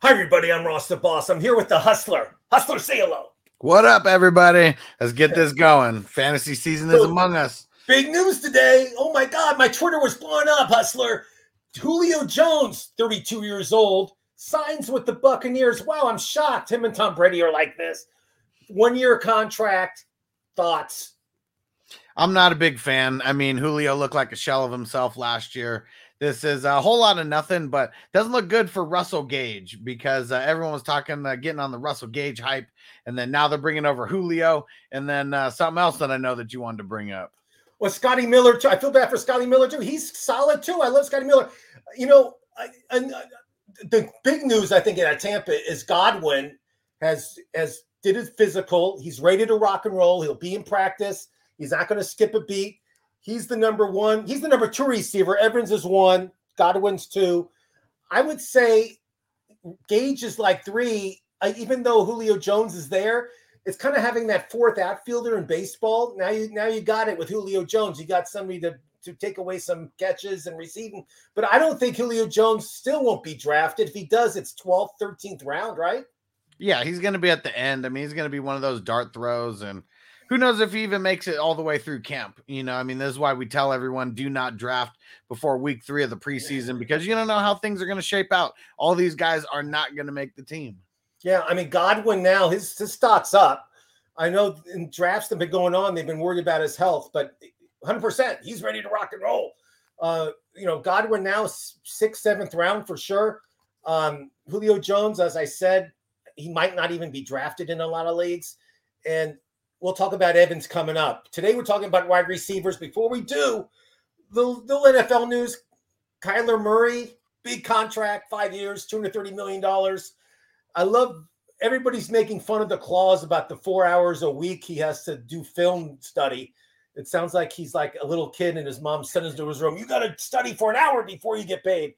Hi, everybody. I'm Ross the Boss. I'm here with the Hustler. Hustler, say hello. What up, everybody? Let's get this going. Fantasy season is among us. Big news today. Oh my God, my Twitter was blowing up, Hustler. Julio Jones, 32 years old, signs with the Buccaneers. Wow, I'm shocked. Him and Tom Brady are like this. One year contract. Thoughts? I'm not a big fan. I mean, Julio looked like a shell of himself last year. This is a whole lot of nothing, but doesn't look good for Russell Gage because uh, everyone was talking, uh, getting on the Russell Gage hype, and then now they're bringing over Julio, and then uh, something else that I know that you wanted to bring up. Well, Scotty Miller too. I feel bad for Scotty Miller too. He's solid too. I love Scotty Miller. You know, I, I, the big news I think at Tampa is Godwin has has did his physical. He's ready to rock and roll. He'll be in practice. He's not going to skip a beat. He's the number one. He's the number two receiver. Evans is one. Godwin's two. I would say Gage is like three. I, even though Julio Jones is there, it's kind of having that fourth outfielder in baseball. Now you now you got it with Julio Jones. You got somebody to to take away some catches and receiving. But I don't think Julio Jones still won't be drafted. If he does, it's 12th, 13th round, right? Yeah, he's going to be at the end. I mean, he's going to be one of those dart throws and – who knows if he even makes it all the way through camp? You know, I mean, this is why we tell everyone do not draft before week three of the preseason because you don't know how things are going to shape out. All these guys are not going to make the team. Yeah, I mean, Godwin now his his stock's up. I know in drafts that have been going on, they've been worried about his health, but 100 percent he's ready to rock and roll. Uh, you know, Godwin now sixth, seventh round for sure. Um, Julio Jones, as I said, he might not even be drafted in a lot of leagues. And We'll talk about Evans coming up. Today, we're talking about wide receivers. Before we do, the, the NFL news Kyler Murray, big contract, five years, $230 million. I love everybody's making fun of the clause about the four hours a week he has to do film study. It sounds like he's like a little kid and his mom sends him to his room. You got to study for an hour before you get paid.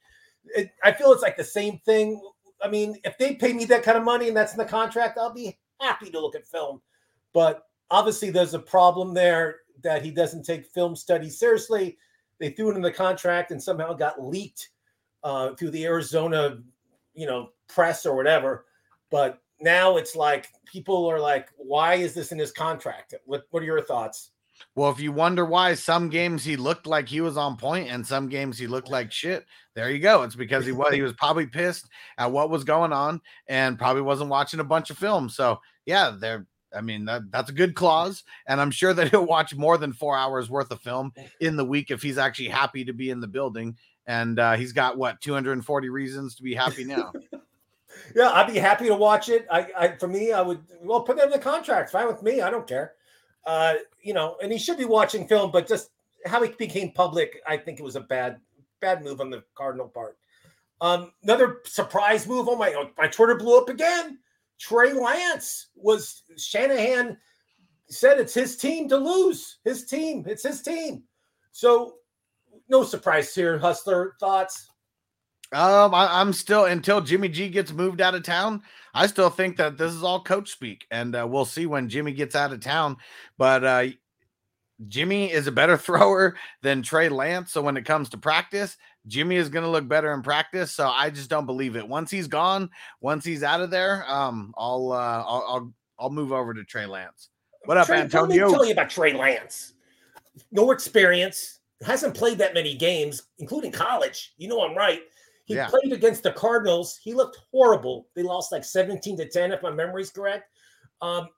It, I feel it's like the same thing. I mean, if they pay me that kind of money and that's in the contract, I'll be happy to look at film. But obviously there's a problem there that he doesn't take film studies seriously. They threw it in the contract and somehow got leaked uh, through the Arizona, you know, press or whatever. But now it's like people are like, why is this in his contract? What What are your thoughts? Well, if you wonder why some games he looked like he was on point and some games he looked like shit, there you go. It's because he was he was probably pissed at what was going on and probably wasn't watching a bunch of film. So yeah, they're I mean, that, that's a good clause. And I'm sure that he'll watch more than four hours worth of film in the week if he's actually happy to be in the building. And uh, he's got what 240 reasons to be happy now. yeah, I'd be happy to watch it. I, I for me, I would well put that in the contract. Fine with me. I don't care. Uh, you know, and he should be watching film, but just how he became public, I think it was a bad, bad move on the Cardinal part. Um, another surprise move. Oh my, my Twitter blew up again. Trey Lance was Shanahan said it's his team to lose. His team. It's his team. So no surprise here, Hustler. Thoughts? Um, I, am still until Jimmy G gets moved out of town. I still think that this is all coach speak, and uh, we'll see when Jimmy gets out of town. But uh, Jimmy is a better thrower than Trey Lance. So when it comes to practice, Jimmy is going to look better in practice. So I just don't believe it. Once he's gone, once he's out of there, um, I'll, uh, I'll, I'll, I'll move over to Trey Lance. What up, Trey, Antonio? Let me tell you about Trey Lance. No experience, hasn't played that many games, including college. You know I'm right. He yeah. played against the Cardinals. He looked horrible. They lost like 17 to 10, if my memory's correct. Um,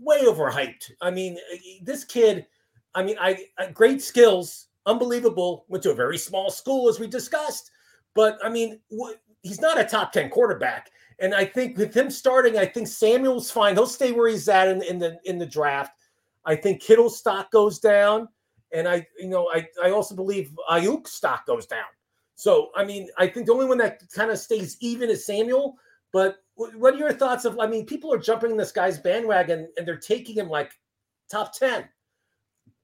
way overhyped. I mean, this kid, I mean, I, I great skills, unbelievable. Went to a very small school, as we discussed. But I mean, wh- he's not a top 10 quarterback. And I think with him starting, I think Samuel's fine. He'll stay where he's at in, in the in the draft. I think Kittle's stock goes down. And I, you know, I, I also believe Aiyuk stock goes down. So I mean, I think the only one that kind of stays even is Samuel. But what are your thoughts of? I mean, people are jumping this guy's bandwagon and they're taking him like top 10.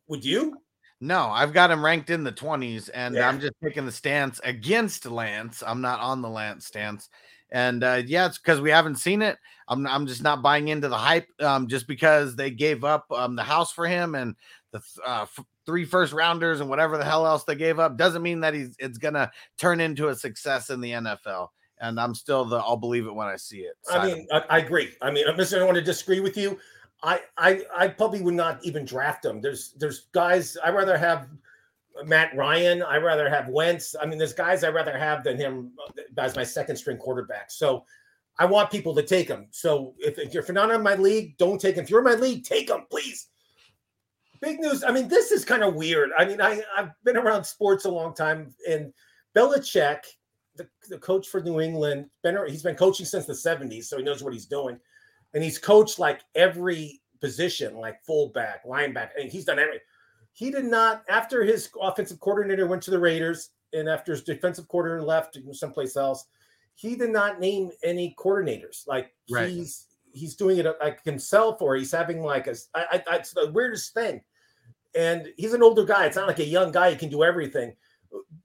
Would you? No, I've got him ranked in the 20s, and yeah. I'm just taking the stance against Lance. I'm not on the Lance stance. And uh, yeah, it's because we haven't seen it. I'm, I'm just not buying into the hype um, just because they gave up um, the house for him and the uh, f- three first rounders and whatever the hell else they gave up doesn't mean that he's it's gonna turn into a success in the NFL. and I'm still the I'll believe it when I see it. I mean, I, I, agree. I mean, I'm just I don't want to disagree with you. I, I I probably would not even draft him. There's there's guys I'd rather have Matt Ryan. I'd rather have Wentz. I mean, there's guys I'd rather have than him uh, as my second string quarterback. So I want people to take him. So if, if you're not in my league, don't take him. If you're in my league, take him, please. Big news. I mean, this is kind of weird. I mean, I, I've been around sports a long time, and Belichick, the, the coach for New England, been, he's been coaching since the 70s, so he knows what he's doing. And he's coached like every position, like fullback, linebacker, and he's done everything. He did not, after his offensive coordinator went to the Raiders, and after his defensive coordinator left someplace else, he did not name any coordinators. Like right. he's he's doing it like himself, or he's having like a. I, I, it's the weirdest thing. And he's an older guy. It's not like a young guy who can do everything.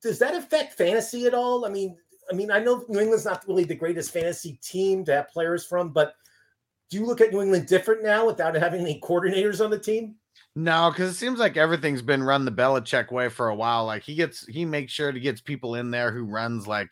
Does that affect fantasy at all? I mean, I mean, I know New England's not really the greatest fantasy team to have players from, but do you look at New England different now without having any coordinators on the team? No, because it seems like everything's been run the Belichick way for a while. Like he gets, he makes sure to gets people in there who runs like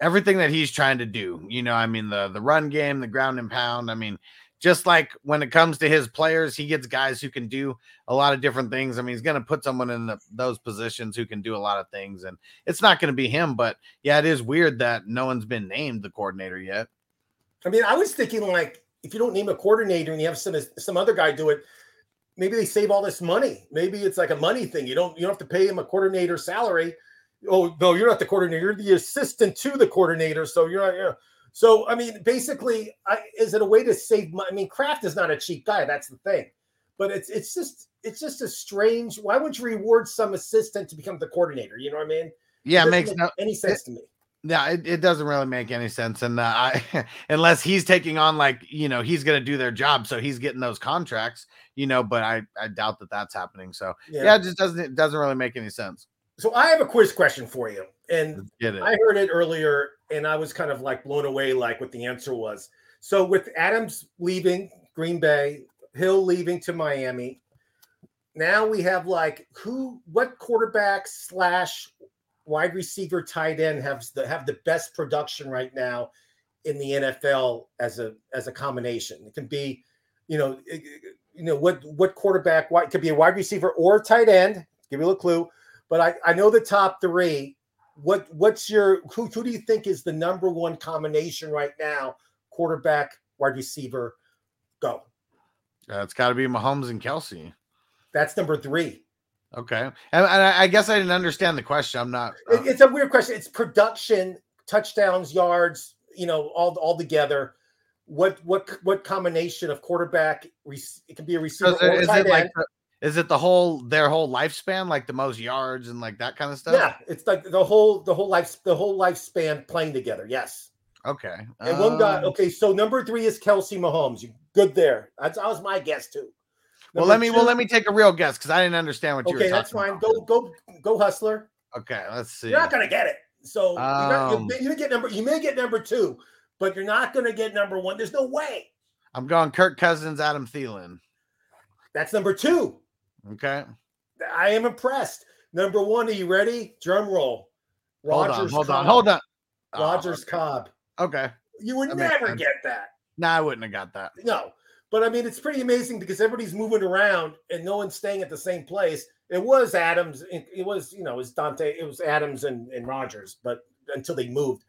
everything that he's trying to do. You know, I mean the the run game, the ground and pound. I mean, just like when it comes to his players, he gets guys who can do a lot of different things. I mean, he's going to put someone in the, those positions who can do a lot of things, and it's not going to be him. But yeah, it is weird that no one's been named the coordinator yet. I mean, I was thinking like if you don't name a coordinator and you have some some other guy do it, maybe they save all this money. Maybe it's like a money thing. You don't you don't have to pay him a coordinator salary oh no, you're not the coordinator, you're the assistant to the coordinator. So you're not, yeah. So I mean, basically, I, is it a way to save money? I mean, Kraft is not a cheap guy. That's the thing. But it's it's just it's just a strange. Why would you reward some assistant to become the coordinator? You know what I mean? Yeah, it, makes make no any sense it, to me. Yeah, it, it doesn't really make any sense, and uh, I unless he's taking on like you know he's going to do their job, so he's getting those contracts, you know. But I I doubt that that's happening. So yeah, yeah it just doesn't it doesn't really make any sense. So I have a quiz question for you, and I heard it earlier, and I was kind of like blown away, like what the answer was. So with Adams leaving Green Bay, Hill leaving to Miami, now we have like who, what quarterback slash wide receiver, tight end have the have the best production right now in the NFL as a as a combination. It can be, you know, you know what what quarterback? What could be a wide receiver or tight end. Give you a little clue but I, I know the top three. What what's your who who do you think is the number one combination right now? Quarterback, wide receiver, go. Uh, it's got to be Mahomes and Kelce. That's number three. Okay, and, and I, guess I didn't understand the question. I'm not. Uh... It's a weird question. It's production, touchdowns, yards. You know, all all together. What what what combination of quarterback? It can be a receiver. Or is it like the, is it the whole their whole lifespan, like the most yards and like that kind of stuff? Yeah, it's like the whole the whole life the whole lifespan playing together. Yes. Okay. And um, one guy. Um, okay, so number three is Kelce Mahomes. You good there? That's that was my guess too. Number well, let me two, well let me take a real guess because I didn't understand what you okay, were. Okay, that's fine. About. Go go go, hustler. Okay, let's see. You're not gonna get it. So um, you, you may get number you may get number two, but you're not gonna get number one. There's no way. I'm going Kirk Cousins, Adam Thielen. That's number two. Okay. I am impressed. Number one, are you ready? Drum roll. Rodgers hold on, hold on, hold on. Rodgers oh, Cobb. Okay. You would never get that. No, I wouldn't have got that. No. But I mean, it's pretty amazing because everybody's moving around and no one's staying at the same place. It was Adams. It was, you know, it was Dante. It was Adams and, and Rodgers, but until they moved.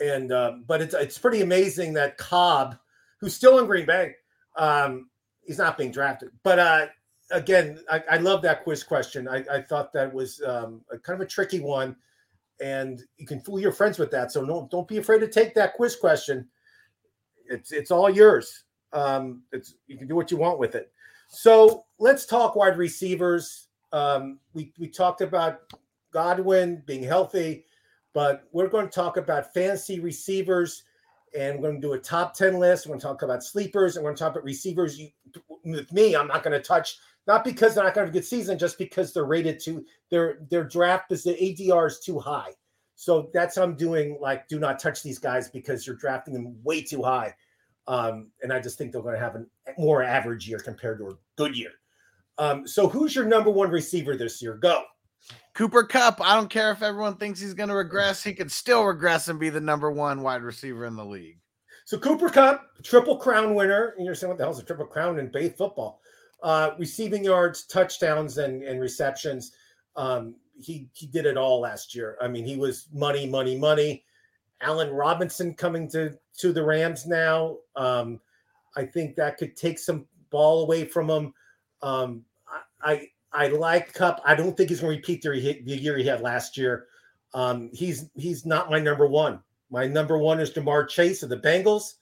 And, um, but it's, it's pretty amazing that Cobb, who's still in Green Bay, um, he's not being drafted, but, uh, again, I, I, love that quiz question. I, I thought that was um, a kind of a tricky one, and you can fool your friends with that. So no, don't be afraid to take that quiz question. It's it's all yours. Um, it's you can do what you want with it. So let's talk wide receivers. Um, we we talked about Godwin being healthy, but we're going to talk about fantasy receivers and we're going to do a top 10 list. We're going to talk about sleepers and we're going to talk about receivers. You, with me, I'm not going to touch not because they're not going to have a good season, just because they're rated too their their draft is the ADP is too high. So that's I'm doing. Like, do not touch these guys because you're drafting them way too high. Um, and I just think they're going to have a more average year compared to a good year. Um, so who's your number one receiver this year? Go. Cooper Kupp. I don't care if everyone thinks he's going to regress, he could still regress and be the number one wide receiver in the league. So Cooper Kupp, triple crown winner. And you're saying, what the hell is a triple crown in Bay football? Uh, receiving yards, touchdowns, and, and receptions. Um, he he did it all last year. I mean, he was money, money, money. Allen Robinson coming to to the Rams now. Um, I think that could take some ball away from him. Um, I, I I like Kupp. I don't think he's going to repeat the, the year he had last year. Um, he's he's not my number one. My number one is Ja'Marr Chase of the Bengals.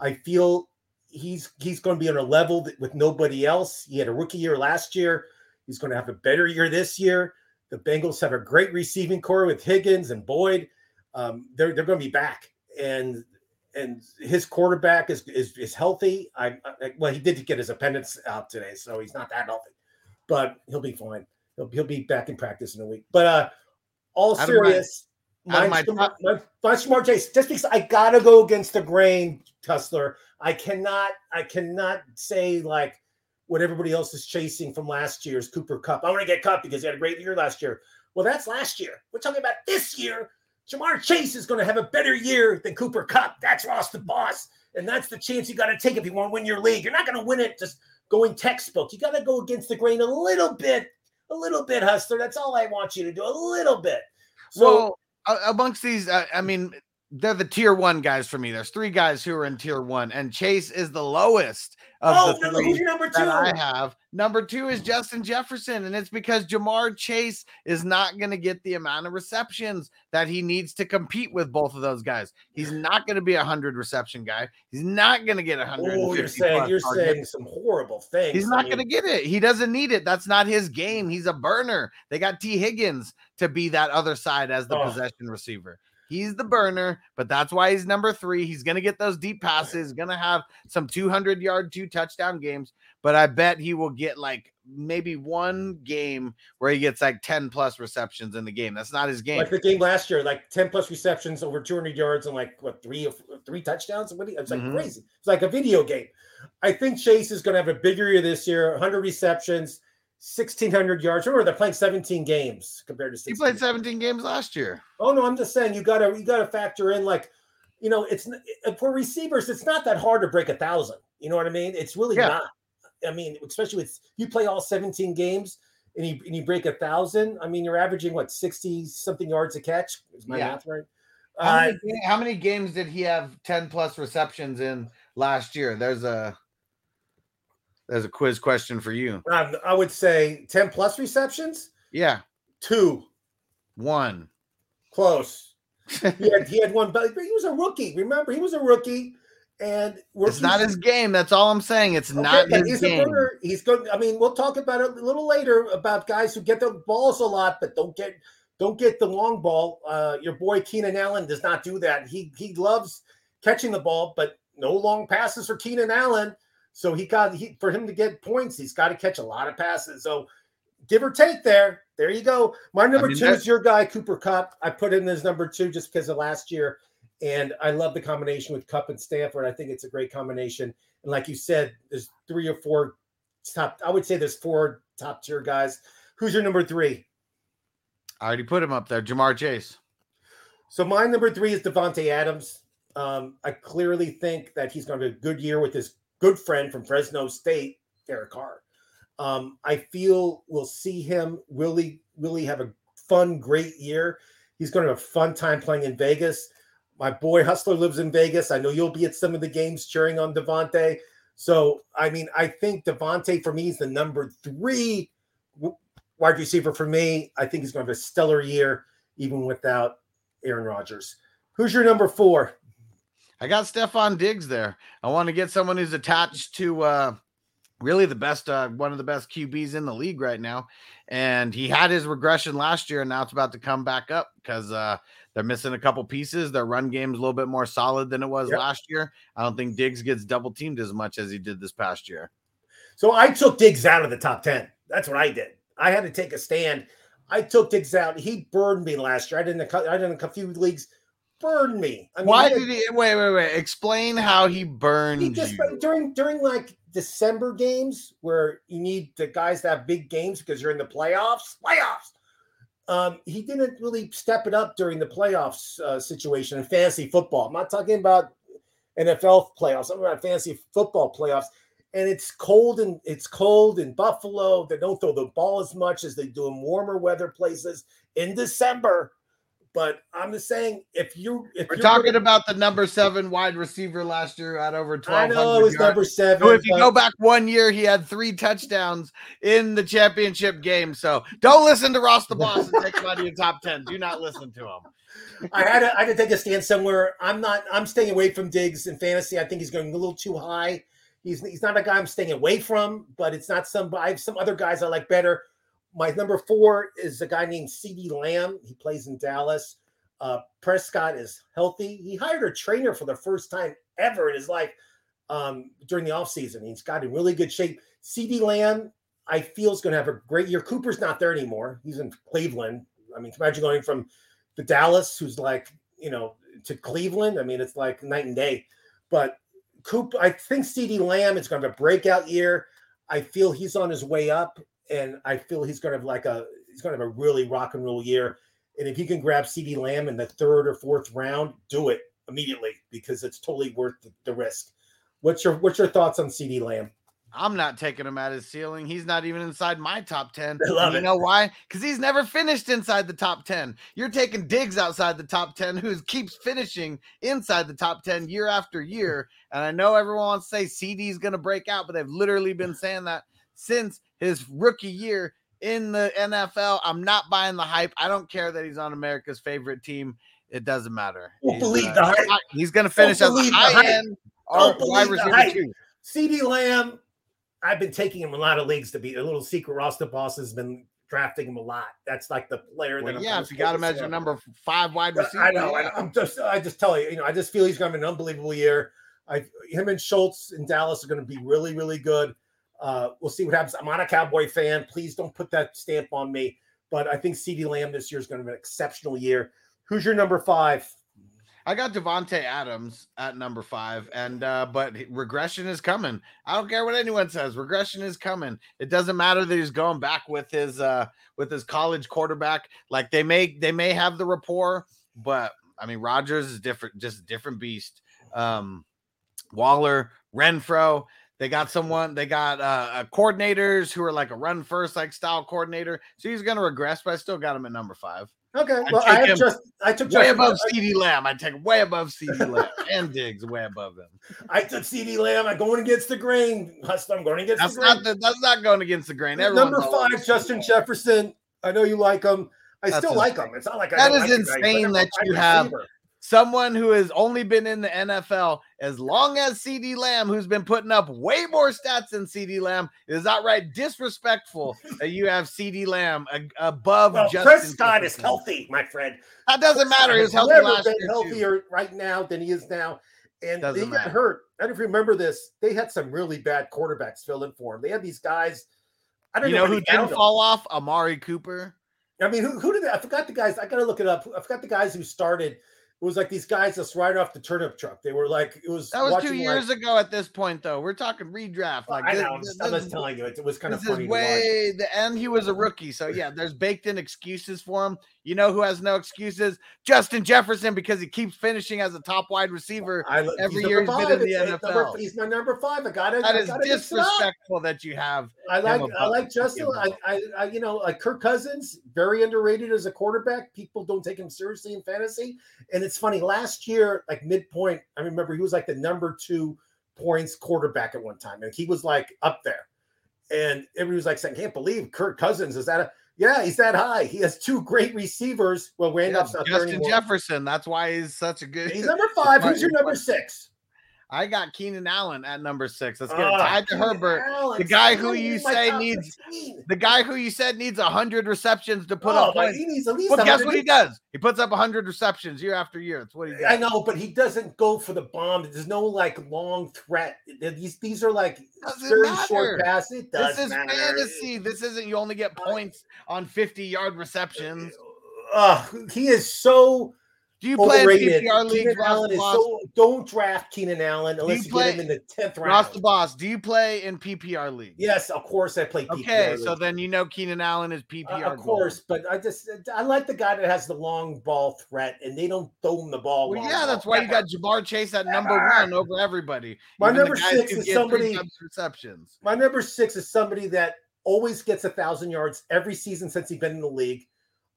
I feel he's he's going to be on a level with nobody else. He had a rookie year last year. He's going to have a better year this year. The Bengals have a great receiving corps with Higgins and Boyd. Um, they're they're going to be back, and and his quarterback is is, is healthy. I, I, well, he did get his appendix out today, so he's not that healthy, but he'll be fine. He'll, he'll be back in practice in a week. But uh, all serious, my, my, my, my, my smart Chase. Just because I gotta go against the grain, Hustler. I cannot I cannot say like what everybody else is chasing from last year's Cooper Kupp. I want to get Kupp because he had a great year last year. Well, that's last year. We're talking about this year. Ja'Marr Chase is going to have a better year than Cooper Kupp. That's Ross the boss. And that's the chance you got to take if you want to win your league. You're not going to win it just going textbook. You got to go against the grain a little bit, a little bit, Hustler. That's all I want you to do, a little bit. So, well, amongst these, uh, I mean, they're the tier one guys for me. There's three guys who are in tier one, and Chase is the lowest of oh, the three who's number two? that I have. Number two is Justin Jefferson, and it's because Ja'Marr Chase is not going to get the amount of receptions that he needs to compete with both of those guys. He's not going to be a hundred reception guy. He's not going to get a hundred. Oh, you're saying you're saying some horrible things. He's not going to get it. He doesn't need it. That's not his game. He's a burner. They got T Higgins to be that other side as the oh. possession receiver. He's the burner, but that's why he's number three. He's going to get those deep passes, going to have some 200 yard, two touchdown games, but I bet he will get like maybe one game where he gets like 10 plus receptions in the game. That's not his game. Like the game last year, like 10 plus receptions over 200 yards and like what three three touchdowns. What It's like mm-hmm. crazy. It's like a video game. I think Chase is going to have a bigger year this year 100 receptions, 1600 yards. Remember, they're playing 17 games compared to 16. He played 17 games last year. Oh no, I'm just saying you gotta you gotta factor in like, you know, it's for receivers, it's not that hard to break a thousand. You know what I mean? It's really yeah. not. I mean, especially with you play all 17 games and you and you break a thousand. I mean, you're averaging what 60 something yards a catch. Is my yeah. math right? How, uh, many, how many games did he have 10 plus receptions in last year? There's a as a quiz question for you. Um, I would say 10 plus receptions. Yeah. Two. One. Close. he, had, he had one, but he was a rookie. Remember, he was a rookie. And it's not his game. That's all I'm saying. It's okay, not his he's game. A he's good. I mean, we'll talk about it a little later about guys who get the balls a lot, but don't get don't get the long ball. Uh, your boy Keenan Allen does not do that. He he loves catching the ball, but no long passes for Keenan Allen. So he got he for him to get points, he's got to catch a lot of passes. So give or take there. There you go. My number I mean, two is your guy, Cooper Kupp. I put in as number two just because of last year. And I love the combination with Kupp and Stafford. I think it's a great combination. And like you said, there's three or four top, I would say there's four top tier guys. Who's your number three? I already put him up there, Ja'Marr Chase. So my number three is Davante Adams. Um, I clearly think that he's going to have a good year with his good friend from Fresno State, Derek Carr. Um, I feel we'll see him really, really have a fun, great year. He's going to have a fun time playing in Vegas. My boy Hustler lives in Vegas. I know you'll be at some of the games cheering on Davante. So, I mean, I think Davante for me is the number three wide receiver for me. I think he's going to have a stellar year, even without Aaron Rodgers. Who's your number four? I got Stefon Diggs there. I want to get someone who's attached to uh, really the best, uh, one of the best QBs in the league right now. And he had his regression last year, and now it's about to come back up because uh, they're missing a couple pieces. Their run game's a little bit more solid than it was yep. last year. I don't think Diggs gets double teamed as much as he did this past year. So I took Diggs out of the top 10. That's what I did. I had to take a stand. I took Diggs out. He burned me last year. I didn't. I didn't a few leagues burned me. I mean, Why did he? Wait, wait, wait. Explain how he burned he just, you. During during like December games where you need the guys to have big games because you're in the playoffs. Playoffs. Um, he didn't really step it up during the playoffs uh, situation in fantasy football. I'm not talking about NFL playoffs. I'm talking about fantasy football playoffs. And it's cold and it's cold in Buffalo. They don't throw the ball as much as they do in warmer weather places in December. But I'm just saying, if you if we're you're talking about the number seven wide receiver last year at over I twelve know it was yards. number seven. So if you go back one year, he had three touchdowns in the championship game. So don't listen to Ross the Boss and take him out of your top ten. Do not listen to him. I had to, I had to take a stand somewhere. I'm not. I'm staying away from Diggs in fantasy. I think he's going a little too high. He's he's not a guy I'm staying away from, but it's not some. I have some other guys I like better. My number four is a guy named C.D. Lamb. He plays in Dallas. Uh, Prescott is healthy. He hired a trainer for the first time ever in his life um, during the offseason. He's got in really good shape. C.D. Lamb, I feel, is going to have a great year. Cooper's not there anymore. He's in Cleveland. I mean, imagine going from the Dallas, who's like, you know, to Cleveland. I mean, it's like night and day. But Coop, I think CD Lamb is going to have a breakout year. I feel he's on his way up, and I feel he's going to have like a he's going to have a really rock and roll year. And if you can grab CD Lamb in the third or fourth round, do it immediately because it's totally worth the, the risk. What's your what's your thoughts on CD Lamb? I'm not taking him at his ceiling. He's not even inside my top 10. I love And you it. know why? Because he's never finished inside the top 10. You're taking Diggs outside the top 10, who keeps finishing inside the top 10 year after year. And I know everyone wants to say CD's going to break out, but they've literally been saying that since his rookie year in the NFL. I'm not buying the hype. I don't care that he's on America's favorite team. It doesn't matter. Don't He's, believe uh, the hype. He's going to finish as a high end or wide receiver two. CD Lamb, I've been taking him in a lot of leagues to be a little secret. Ross the boss has been drafting him a lot. That's like the player Well, that I'm yeah, if you got him as your number five wide receiver, I know. yeah. I, am just, I just tell you, you know, I just feel he's going to have an unbelievable year. I, him and Schultz in Dallas are going to be really, really good. Uh, we'll see what happens. I'm not a Cowboy fan. Please don't put that stamp on me. But I think CD Lamb this year is going to be an exceptional year. Who's your number five? I got Davante Adams at number five, and uh, but regression is coming. I don't care what anyone says. Regression is coming. It doesn't matter that he's going back with his uh with his college quarterback. Like they may they may have the rapport, but I mean Rodgers is different, just different beast. Um, Waller, Renfro. They got someone. They got uh, uh, coordinators who are like a run first like style coordinator. So he's going to regress, but I still got him at number five. Okay, I'd well, I have just I took Way Justin- above CD Lamb. I take way above CD Lamb and Diggs way above him. I took CD Lamb. I'm going against the grain. I'm going against That's the grain. not the, that's not going against the grain. Everyone's Number five, Justin Jefferson. I know you like him. I That's still ins- like him. It's not like I That is like the guy. Insane that you have- receiver. Someone who has only been in the NFL as long as CD Lamb, who's been putting up way more stats than CD Lamb, is outright disrespectful that you have CD Lamb above Well, Justin Prescott is Jefferson. healthy, my friend. That doesn't matter. He's healthy Never last been year. too. healthier right now than he is now. And Doesn't they got hurt. I don't know if you remember this. They had some really bad quarterbacks fill in for him. They had these guys. I don't You know where who didn't fall off? Amari Cooper. I mean, who, who did that? I forgot the guys. I got to look it up. I forgot the guys who started. It was like these guys just right off the turnip truck. They were like, it was. That was two years like, ago at this point, though. We're talking redraft. Like I this- know. I'm this- just, I'm just telling you, it, it was kind of funny is to watch. way the end. He was a rookie, so yeah, there's baked in excuses for him. You know who has no excuses? Justin Jefferson because he keeps finishing as a top wide receiver. I, Every year he's been in the It's- it's number- NFL. he's my number five. I got it. That I is gotta mix it up. disrespectful that you have. I like I like Justin. I. I, I you know like Kirk Cousins, very underrated as a quarterback. People don't take him seriously in fantasy. And it's funny, last year, like midpoint, I remember he was like the number two points quarterback at one time, and he was like up there. And everybody was like saying, "Can't believe Kirk Cousins is that a yeah, he's that high. He has two great receivers. Well, Yeah, Randolph's not there Justin. Jefferson. That's why he's such a good. He's number five. Who's your number six? I got Keenan Allen at number six. Let's get it Ah, tied to Herbert. Allen. the guy who you say needs- 15. The guy who you said needs hundred receptions to put Oh, up but he needs at least Well, guess what he does? He puts up 100 receptions year after year. That's what he does. I know, but he doesn't go for the bomb. There's no like long threat. These these are like very short passes. This is matter. fantasy. This isn't you only get points on 50 yard receptions. Uh, he is so Do you play in Overrated. PPR leagues? Allen is so. Don't draft Keenan Allen unless you you, play- get him in the tenth round. Ross the Boss, do you play in PPR leagues? Yes, of course I play PPR. Okay, league. so then you know Keenan Allen is PPR. Uh, of gold. course, but I just I like the guy that has the long ball threat, and they don't throw him the ball. Well, long yeah, that's why you got Ja'Marr Chase at number one over everybody. My number six is somebody- receptions. My number six is somebody that always gets a thousand yards every season since he's been in the league.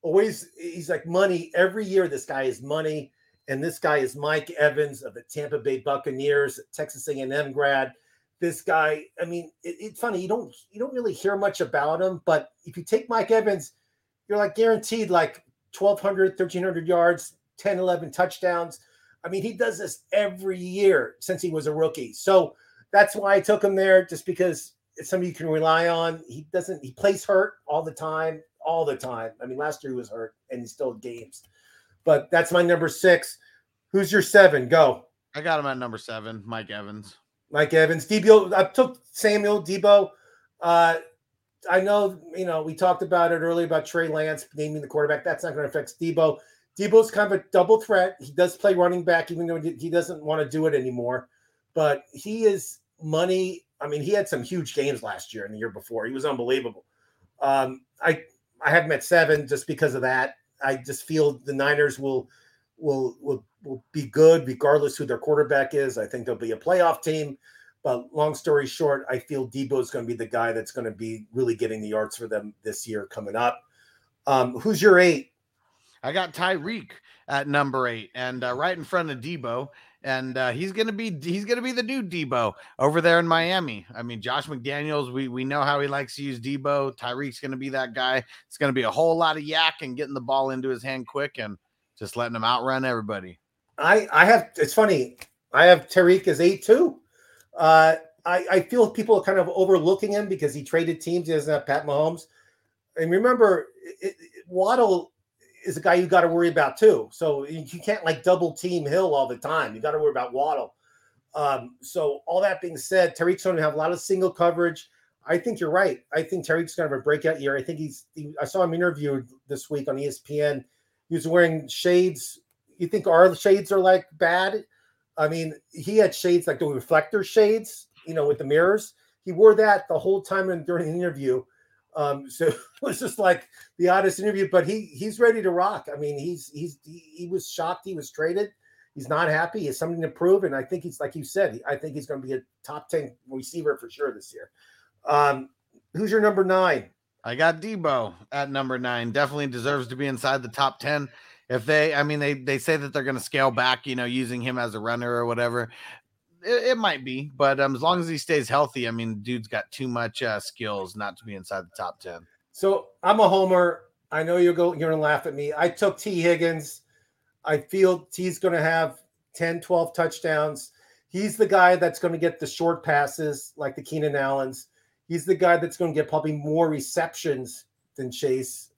Always, he's like money every year. This guy is money, and this guy is Mike Evans of the Tampa Bay Buccaneers, Texas A&M grad. This guy, I mean, it- it's funny you don't you don't really hear much about him, but if you take Mike Evans, you're like guaranteed like 1,200, 1,300 yards, 10, 11 touchdowns. I mean, he does this every year since he was a rookie. So that's why I took him there, just because it's somebody you can rely on. He doesn't, he plays hurt all the time, all the time. I mean, last year he was hurt and he still had games. But that's my number six. Who's your seven? Go. I got him at number seven, Mike Evans. Mike Evans, Deebo. I took Samuel Deebo. Uh, I know, you know, we talked about it earlier about Trey Lance naming the quarterback. That's not going to affect Deebo. Deebo's kind of a double threat. He does play running back, even though he doesn't want to do it anymore. But he is money. I mean, he had some huge games last year and the year before. He was unbelievable. Um, I I have him at seven just because of that. I just feel the Niners will will will will be good regardless who their quarterback is. I think they'll be a playoff team. But long story short, I feel Deebo is going to be the guy that's going to be really getting the yards for them this year coming up. Um, who's your eight? I got Tyreek at number eight, and uh, right in front of Deebo, and uh, he's gonna be he's gonna be the new Deebo over there in Miami. I mean, Josh McDaniels, we we know how he likes to use Deebo. Tyreek's gonna be that guy. It's gonna be a whole lot of YAC and getting the ball into his hand quick and just letting him outrun everybody. I I have it's funny. I have Tyreek as eight too. Uh, I I feel people are kind of overlooking him because he traded teams. He doesn't have Pat Mahomes. And remember, it, it, Waddle is a guy you got to worry about too. So you, can't like double team Hill all the time. You got to worry about Waddle. Um, so all that being said, Tyreek's going to have a lot of single coverage. I think you're right. I think Tyreek's going to have a breakout year. I think he's. He, I saw him interviewed this week on ESPN. He was wearing shades. You think our shades are like bad? I mean, he had shades like the reflector shades, you know, with the mirrors. He wore that the whole time during the interview. Um, so it was just like the oddest interview, but he he's ready to rock. I mean, he's he's he, he was shocked he was traded. He's not happy. He has something to prove, and I think he's like you said. I think he's going to be a top ten receiver for sure this year. Um, who's your number nine? I got Deebo at number nine. Definitely deserves to be inside the top 10. If they, I mean, they they say that they're going to scale back, you know, using him as a runner or whatever. It, it might be, but um, as long as he stays healthy, I mean, dude's got too much uh, skills not to be inside the top 10. So I'm a homer. I know you're going you're to laugh at me. I took T Higgins. I feel T's going to have 10, 12 touchdowns. He's the guy that's going to get the short passes like the Keenan Allens. He's the guy that's going to get probably more receptions than Chase.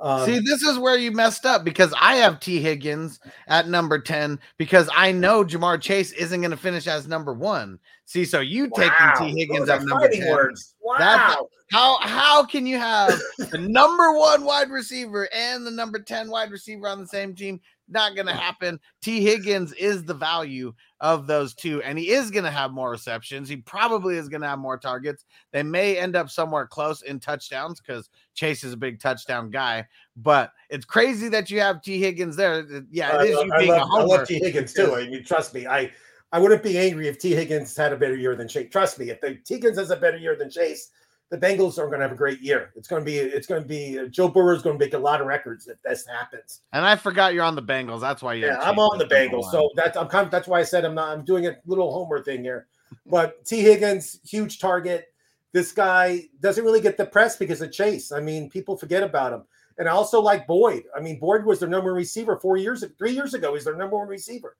Um, See, this is where you messed up because I have T. Higgins at number 10 because I know Ja'Marr Chase isn't going to finish as number one. See, so you taking T. Higgins those at number fighting 10. words. Wow. That's- How how can you have the number one wide receiver and the number 10 wide receiver on the same team? Not gonna happen. T. Higgins is the value of those two, and he is gonna have more receptions. He probably is gonna have more targets. They may end up somewhere close in touchdowns because Chase is a big touchdown guy. But it's crazy that you have T. Higgins there. Uh, yeah, it is love, you I being love- a I homer. love T Higgins too. I mean, trust me. I I wouldn't be angry if T Higgins had a better year than Chase. Trust me. If the T Higgins has a better year than Chase, the Bengals are going to have a great year. It's going to be it's going to be uh, Joe Burrow is going to make a lot of records if this happens. And I forgot you're on the Bengals. That's why you Yeah, I'm on the Bengals, so that's I'm kind of, that's why I said I'm not. I'm doing a little homer thing here, but T Higgins, huge target. This guy doesn't really get the press because of Chase. I mean, people forget about him. And I also like Boyd. I mean, Boyd was their number one receiver four years, three years ago. He's their number one receiver,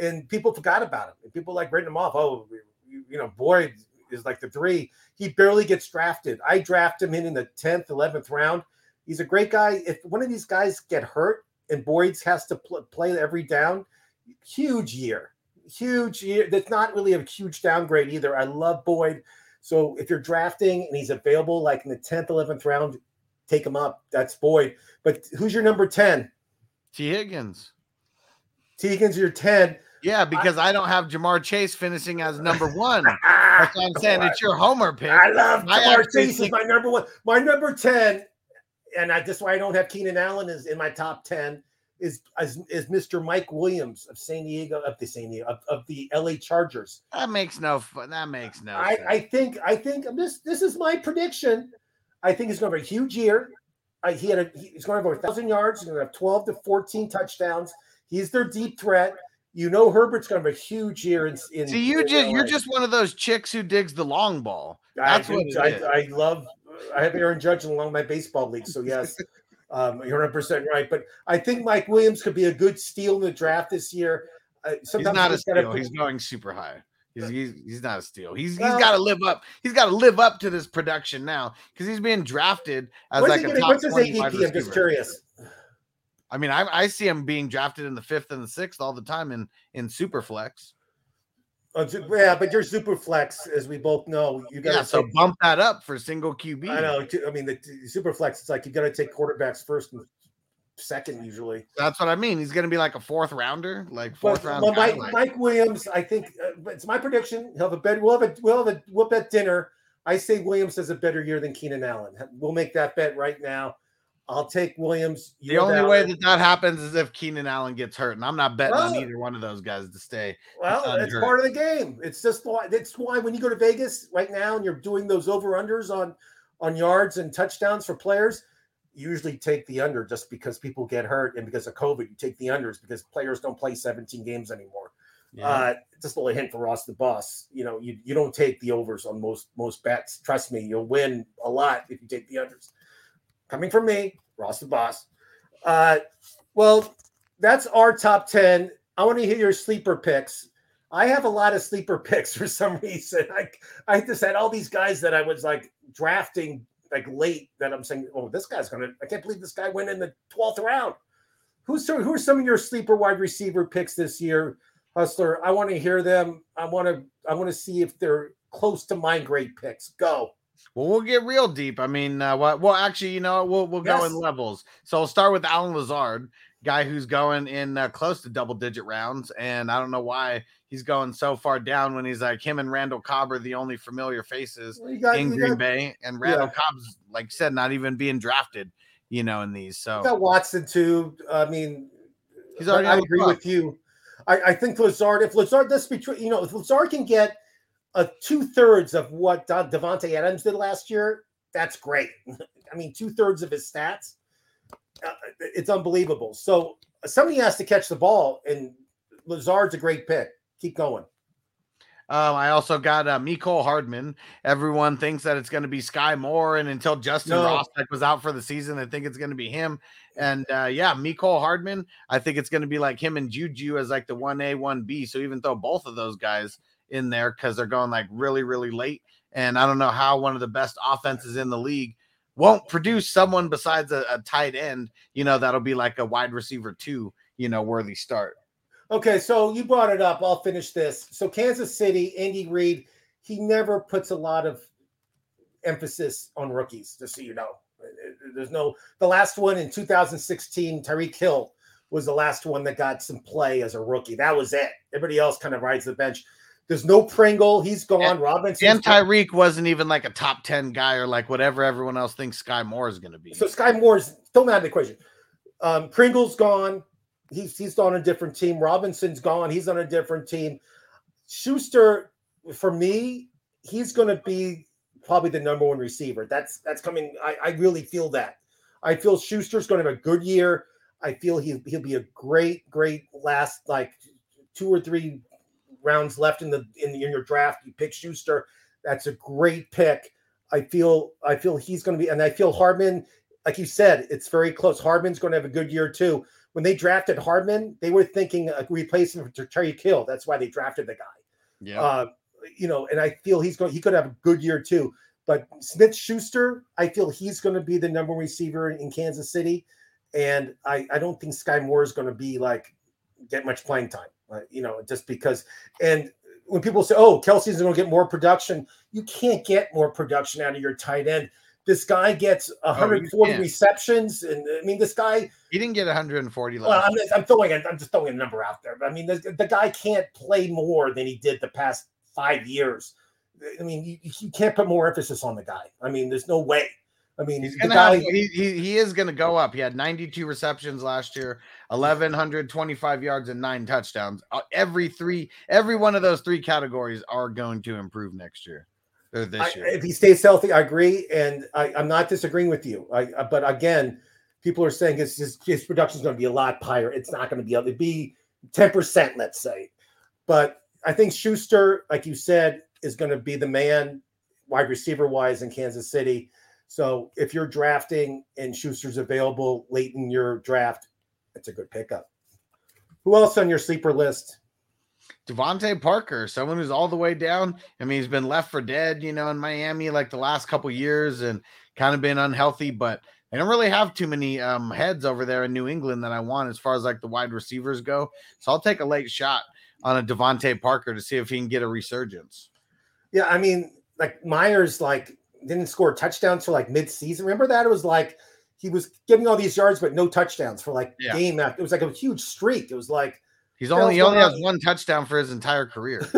and people forgot about him. And people like writing him off. Oh, you, you know, Boyd is like the three. He barely gets drafted. I draft him in in the tenth, eleventh round. He's a great guy. If one of these guys get hurt and Boyd has to pl- play every down, huge year, huge year. That's not really a huge downgrade either. I love Boyd. So if you're drafting and he's available like in the 10th, 11th round, take him up. That's Boyd. But who's your number 10? T. Higgins. Teagan's your 10. Yeah, because I, I don't have Ja'Marr Chase finishing as number one. That's what I'm saying. It's your homer pick. I love Chase is my number one. My number 10, and I, that's why I don't have Keenan Allen is in my top 10, is, is, is Mr. Mike Williams of San Diego, of the San Diego, of, of the LA Chargers. That makes no that makes no I, sense. I think I think this this is my prediction. I think he's going to have a huge year. I, he had a, he's going to have over thousand yards. He's going to have 12 to 14 touchdowns. He's their deep threat. You know Herbert's going to have a huge year in. in See, you in just LA. you're just one of those chicks who digs the long ball. That's I, what I, I love. I have Aaron Judge along my baseball league, so yes, um, you're 100 percent right. But I think Mike Williams could be a good steal in the draft this year. Uh, He's not a steal. He's going super high. He's, he's, he's not a steal. He's Well- he's got to live up. He's got to live up to this production now because he's being drafted as like a gonna- top what's his 20 wide ADP? I'm just curious. I mean, I, I see him being drafted in the fifth and the sixth all the time in in super flex. Uh, yeah, but you're super flex, as we both know. You got Yeah, to so bump that up for single QB. I know. I mean, the super flex. It's like you got to take quarterbacks first and second usually. That's what I mean. He's going to be like a fourth rounder, like But, fourth round. but Mike, like- Mike Williams, I think uh, it's my prediction. He'll have a better. We'll have a we'll have a we'll bet dinner. I say Williams has a better year than Keenan Allen. We'll make that bet right now. I'll take Williams. The only way that that happens is if Keenan Allen gets hurt, and I'm not betting on either one of those guys to stay. Well, it's part of the game. It's just why that's why when you go to Vegas right now and you're doing those over unders on on yards and touchdowns for players, you usually take the under just because people get hurt and because of COVID, you take the unders because players don't play 17 games anymore. Uh, just a little hint for Ross the boss. You know, you, you don't take the overs on most most bets. Trust me, you'll win a lot if you take the unders. Coming from me, Ross the boss. Uh, well, that's our top 10. I want to hear your sleeper picks. I have a lot of sleeper picks for some reason. I I just had all these guys that I was like drafting like late that I'm saying, oh, this guy's gonna. I can't believe this guy went in the 12th round. Who's who are some of your sleeper wide receiver picks this year, Hustler? I want to hear them. I want to I want to see if they're close to my great picks. Go. Well, we'll get real deep. I mean, uh. Well, actually, you know, we'll we'll go in levels. So I'll start with Allen Lazard, guy who's going in uh, close to double digit rounds, and I don't know why he's going so far down when he's like him and Randall Cobb are the only familiar faces You got, in Green got- Bay, and Randall Cobb's like said, not even being drafted, you know, in these. So You got Watson too. I mean, He's already I agree with you. I, I think Lazard, if Lazard, this between you know, if Lazard can get a two thirds of what Davante Adams did last year, that's great. I mean, two thirds of his stats, uh, it's unbelievable. So somebody has to catch the ball, and Lazard's a great pick. Keep going. Um, I also got uh, Miko Hardman. Everyone thinks that it's going to be Skyy Moore, and until Justin No. Rostek was out for the season, I think it's going to be him. And uh, yeah, Miko Hardman. I think it's going to be like him and Juju as like the one A, one B. So even though both of those guys in there because they're going like really, really late, and I don't know how one of the best offenses in the league won't produce someone besides a, a tight end. You know, that'll be like a wide receiver two. You know, worthy start. Okay, so you brought it up. I'll finish this. So Kansas City, Andy Reid, he never puts a lot of emphasis on rookies, just so you know. Uh, uh, there's no the last one in 2016, Tyreek Hill was the last one that got some play as a rookie. That was it. Everybody else kind of rides the bench. There's no Pringle, he's gone. And- Robinson. And Tyreek wasn't even like a top 10 guy or like whatever everyone else thinks Skyy Moore is going to be. So Skyy Moore's still not in the equation. Um, Pringle's gone. He's he's on a different team. Robinson's gone. He's on a different team. Schuster, for me, he's going to be probably the number one receiver. That's that's coming. I, I really feel that. I feel Schuster's going to have a good year. I feel he he'll be a great great last like two or three rounds left in the in, the, in your draft. You pick Schuster. That's a great pick. I feel I feel he's going to be, and I feel Hardman, like you said, it's very close. Hardman's going to have a good year too. When they drafted Hardman, they were thinking a replacement for Tyreek Hill. That's why they drafted the guy. yeah. Uh, you know, and I feel he's going. He could have a good year too. But Smith Schuster, I feel he's going to be the number one receiver in, in Kansas City, and I I don't think Skyy Moore is going to be like get much playing time. Uh, you know, just because and. When people say, "Oh, Kelce's going to get more production," you can't get more production out of your tight end. this guy gets 140 can't. receptions, and I mean, this guy. He didn't get 140 last Well, I'm, just, I'm throwing. a- I'm just throwing a number out there. But I mean, the, the guy can't play more than he did the past five years. I mean, you, you can't put more emphasis on the guy. I mean, there's no way. I mean, He's the guy. have, he, he, he is gonna go up. He had 92 receptions last year, 1125 yards and nine touchdowns. Uh, Every three, every one of those three categories are going to improve next year or this I, year. if he stays healthy, I agree, and I, I'm not disagreeing with you. I, I- but again, people are saying his his, his production is going to be a lot higher. It's not going to be able to be 10 percent, let's say. But I think Schuster, like you said, is going to be the man, wide receiver wise, in Kansas City. So if you're drafting and Schuster's available late in your draft, it's a good pickup. Who else on your sleeper list? DeVante Parker, someone who's all the way down. I mean, he's been left for dead, you know, in Miami like the last couple years and kind of been unhealthy, but I don't really have too many um, heads over there in New England that I want as far as like the wide receivers go. So I'll take a late shot on a DeVante Parker to see if he can get a resurgence. Yeah, I mean, like Meyers, like didn't score touchdowns for like mid-season. Remember that? It was like he was getting all these yards, but no touchdowns for like Yeah. game after. It was like a huge streak. It was like He's only he only has one touchdown for his entire career.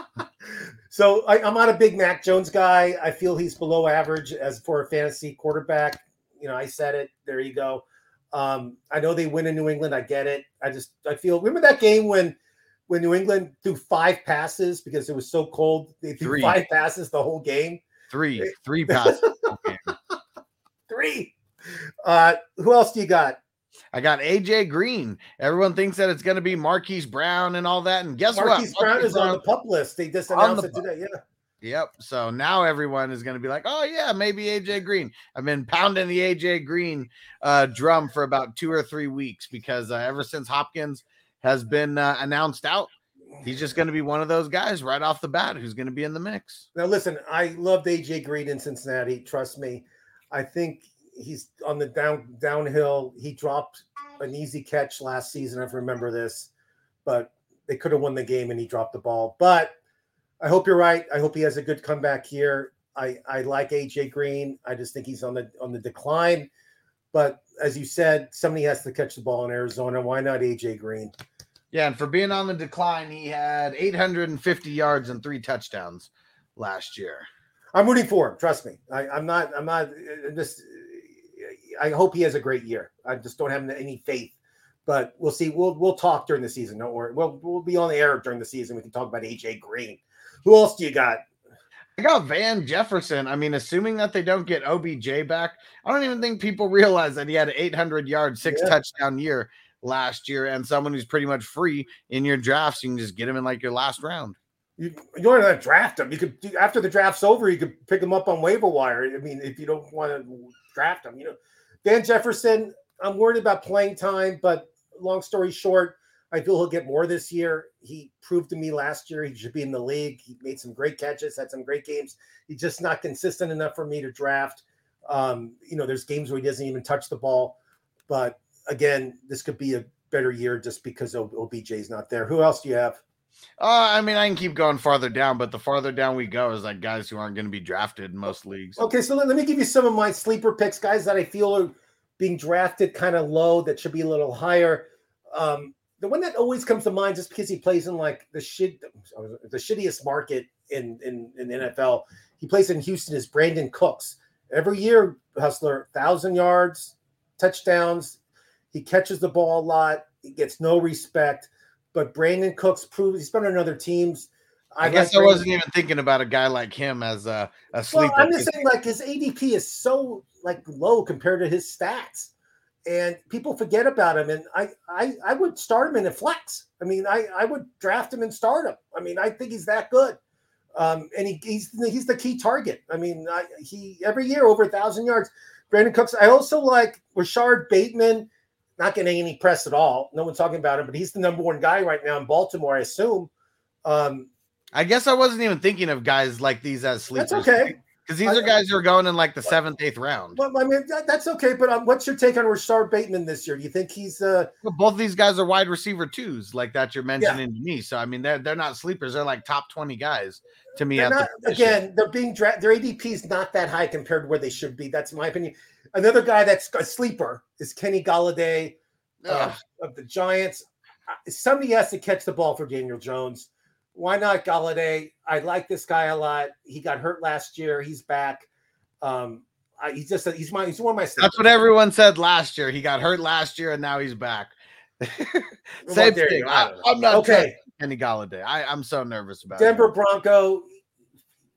so. I, I'm not a big Mac Jones guy. I feel he's below average as for a fantasy quarterback. You know, I said it. There you go. Um, I know they win in New England. I get it. I just I feel. Remember that game when when New England threw five passes because it was so cold. They threw Three. five passes the whole game. Three, three passes. Three. Uh, who else do you got? I got AJ Green. Everyone thinks that it's going to be Marquise Brown and all that. And guess Marquise what? Marquise Brown Marquise is on the pup list. They just announced it today. Yeah. Yep. So now everyone is going to be like, oh, yeah, maybe AJ Green. I've been pounding the AJ Green uh, drum for about two or three weeks because uh, ever since Hopkins has been uh, announced out, he's just going to be one of those guys right off the bat who's going to be in the mix. Now listen, I loved AJ Green in Cincinnati. Trust me. I think he's on the down downhill. He dropped an easy catch last season. I remember this, but they could have won the game and he dropped the ball. But I hope you're right. I hope he has a good comeback here. I, I like AJ Green. I just think he's on the on the decline. But as you said, somebody has to catch the ball in Arizona. Why not AJ Green? Yeah. And for being on the decline, he had 850 yards and three touchdowns last year. I'm rooting for him. Trust me. I, I'm not. I'm not. uh, Just. I hope he has a great year. I just don't have any faith, but we'll see. We'll we'll talk during the season. Don't worry. We'll we'll be on the air during the season. We can talk about AJ Green. Who else do you got? I got Van Jefferson. I mean, assuming that they don't get OBJ back, I don't even think people realize that he had an 800 yard, six Yeah. touchdown year last year, and someone who's pretty much free in your drafts. You can just get him in like your last round. You, you don't have to draft him. You could after the draft's over, you could pick him up on waiver wire. I mean, if you don't want to draft him, you know, Van Jefferson. I'm worried about playing time, but long story short, I feel he'll get more this year. He proved to me last year he should be in the league. He made some great catches, had some great games. He's just not consistent enough for me to draft. Um, you know, there's games where he doesn't even touch the ball. But again, this could be a better year just because OBJ's not there. Who else do you have? Uh, I mean, I can keep going farther down, but the farther down we go is like guys who aren't going to be drafted in most leagues. Okay, so let, let me give you some of my sleeper picks, guys that I feel are being drafted kind of low that should be a little higher. Um, the one that always comes to mind, just because he plays in like the shit, the shittiest market in in, in the NFL, he plays in Houston. Is Brandin Cooks every year? Hustler, thousand yards, touchdowns. He catches the ball a lot. He gets no respect. But Brandin Cooks proves he's been on other teams. I, like guess I Brandon- wasn't even thinking about a guy like him as a, a sleeper. well, I'm just saying, like his ADP is so like low compared to his stats, and people forget about him. And I, I, I would start him in a flex. I mean, I, I would draft him and start him. I mean, I think he's that good. Um, and he, he's he's the key target. I mean, I, he every year over a thousand yards. Brandin Cooks. I also like Rashod Bateman. Not getting any press at all. No one's talking about him, but he's the number one guy right now in Baltimore. I assume. Um, I guess I wasn't even thinking of guys like these as sleepers. That's okay. Because these are guys who are going in like the seventh, eighth round. Well, I mean, that, that's okay. But um, what's your take on Rashod Bateman this year? Do you think he's uh well, both of these guys are wide receiver twos, like that you're mentioning yeah. to me. So I mean, they're they're not sleepers. They're like top twenty guys to me. Not, the again, they're being drafted. Their ADP is not that high compared to where they should be. That's my opinion. Another guy that's a sleeper is Kenny Golladay uh, of the Giants. Somebody has to catch the ball for Daniel Jones. Why not Golladay? I like this guy a lot. He got hurt last year. He's back. Um, I, he's just he's my he's one of my. That's what everyone said last year. He got hurt last year, and now he's back. Same well, thing. I, am not okay. Kenny Golladay. I, I'm so nervous about Denver him. Bronco.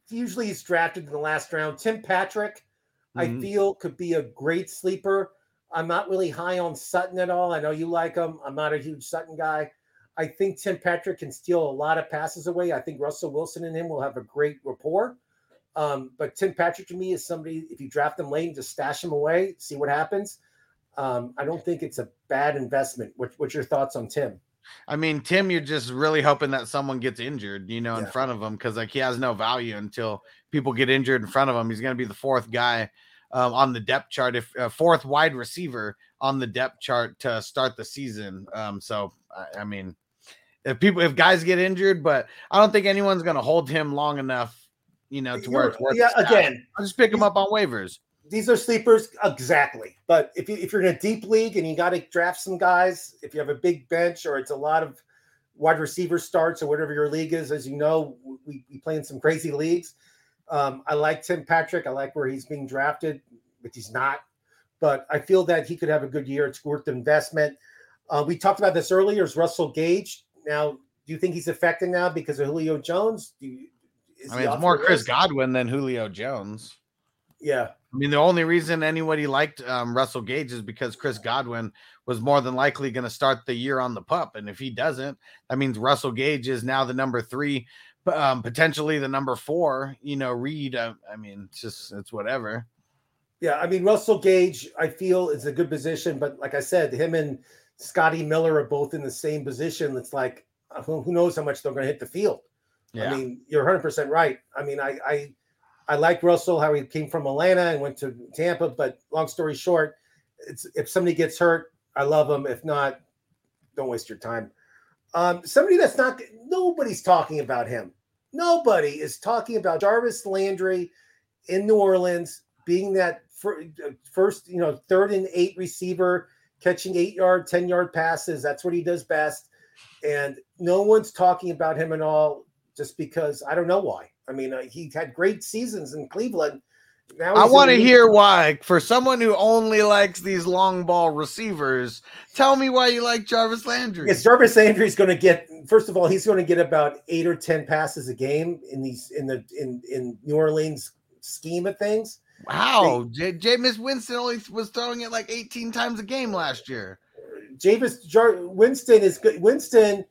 Usually he's drafted in the last round. Tim Patrick, mm-hmm. I feel could be a great sleeper. I'm not really high on Sutton at all. I know you like him. I'm not a huge Sutton guy. I think Tim Patrick can steal a lot of passes away. I think Russell Wilson and him will have a great rapport. Um, but Tim Patrick to me is somebody, if you draft him late, just stash him away, see what happens. Um, I don't think it's a bad investment. What, what's your thoughts on Tim? I mean, Tim, you're just really hoping that someone gets injured, you know, in yeah. front of him because like he has no value until people get injured in front of him. He's going to be the fourth guy um, on the depth chart, if uh, fourth wide receiver on the depth chart to start the season. Um, so I, I mean, if people if guys get injured, but I don't think anyone's going to hold him long enough you know, to where it's worth. Yeah, again, I'll just pick them up on waivers. These are sleepers, exactly. But if you if you're in a deep league and you got to draft some guys, if you have a big bench or it's a lot of wide receiver starts or whatever your league is, as you know, we, we play in some crazy leagues. Um, I like Tim Patrick. I like where he's being drafted, but he's not. But I feel that he could have a good year. It's worth the investment. Uh, we talked about this earlier. Is Russell Gage now? Do you think he's affected now because of Julio Jones? Do you, I mean, it's more Chris Godwin than Julio Jones. Yeah. I mean, the only reason anybody liked um, Russell Gage is because Chris Godwin was more than likely going to start the year on the pup. And if he doesn't, that means Russell Gage is now the number three, um, potentially the number four. You know, Reed, uh, I mean, it's just, it's whatever. Yeah. I mean, Russell Gage, I feel is a good position. But like I said, him and Scotty Miller are both in the same position. It's like, uh, who knows how much they're going to hit the field. Yeah. I mean, you're 100 percent right. I mean, I I I like Russell how he came from Atlanta and went to Tampa, but long story short, it's if somebody gets hurt, I love him. If not, don't waste your time. Um, somebody that's not nobody's talking about him. Nobody is talking about Jarvis Landry in New Orleans being that first, you know, third and eight receiver, catching eight yard, 10 yard passes. That's what he does best. And no one's talking about him at all just because I don't know why. I mean, uh, he had great seasons in Cleveland. Now I want to hear why. For someone who only likes these long ball receivers, tell me why you like Jarvis Landry. Yes, Jarvis Landry is going to get. First of all, he's going to get about eight or ten passes a game in these in the in in New Orleans scheme of things. Wow, they, Jameis Winston only was throwing it like eighteen times a game last year. Jameis Jar- Winston is good. Winston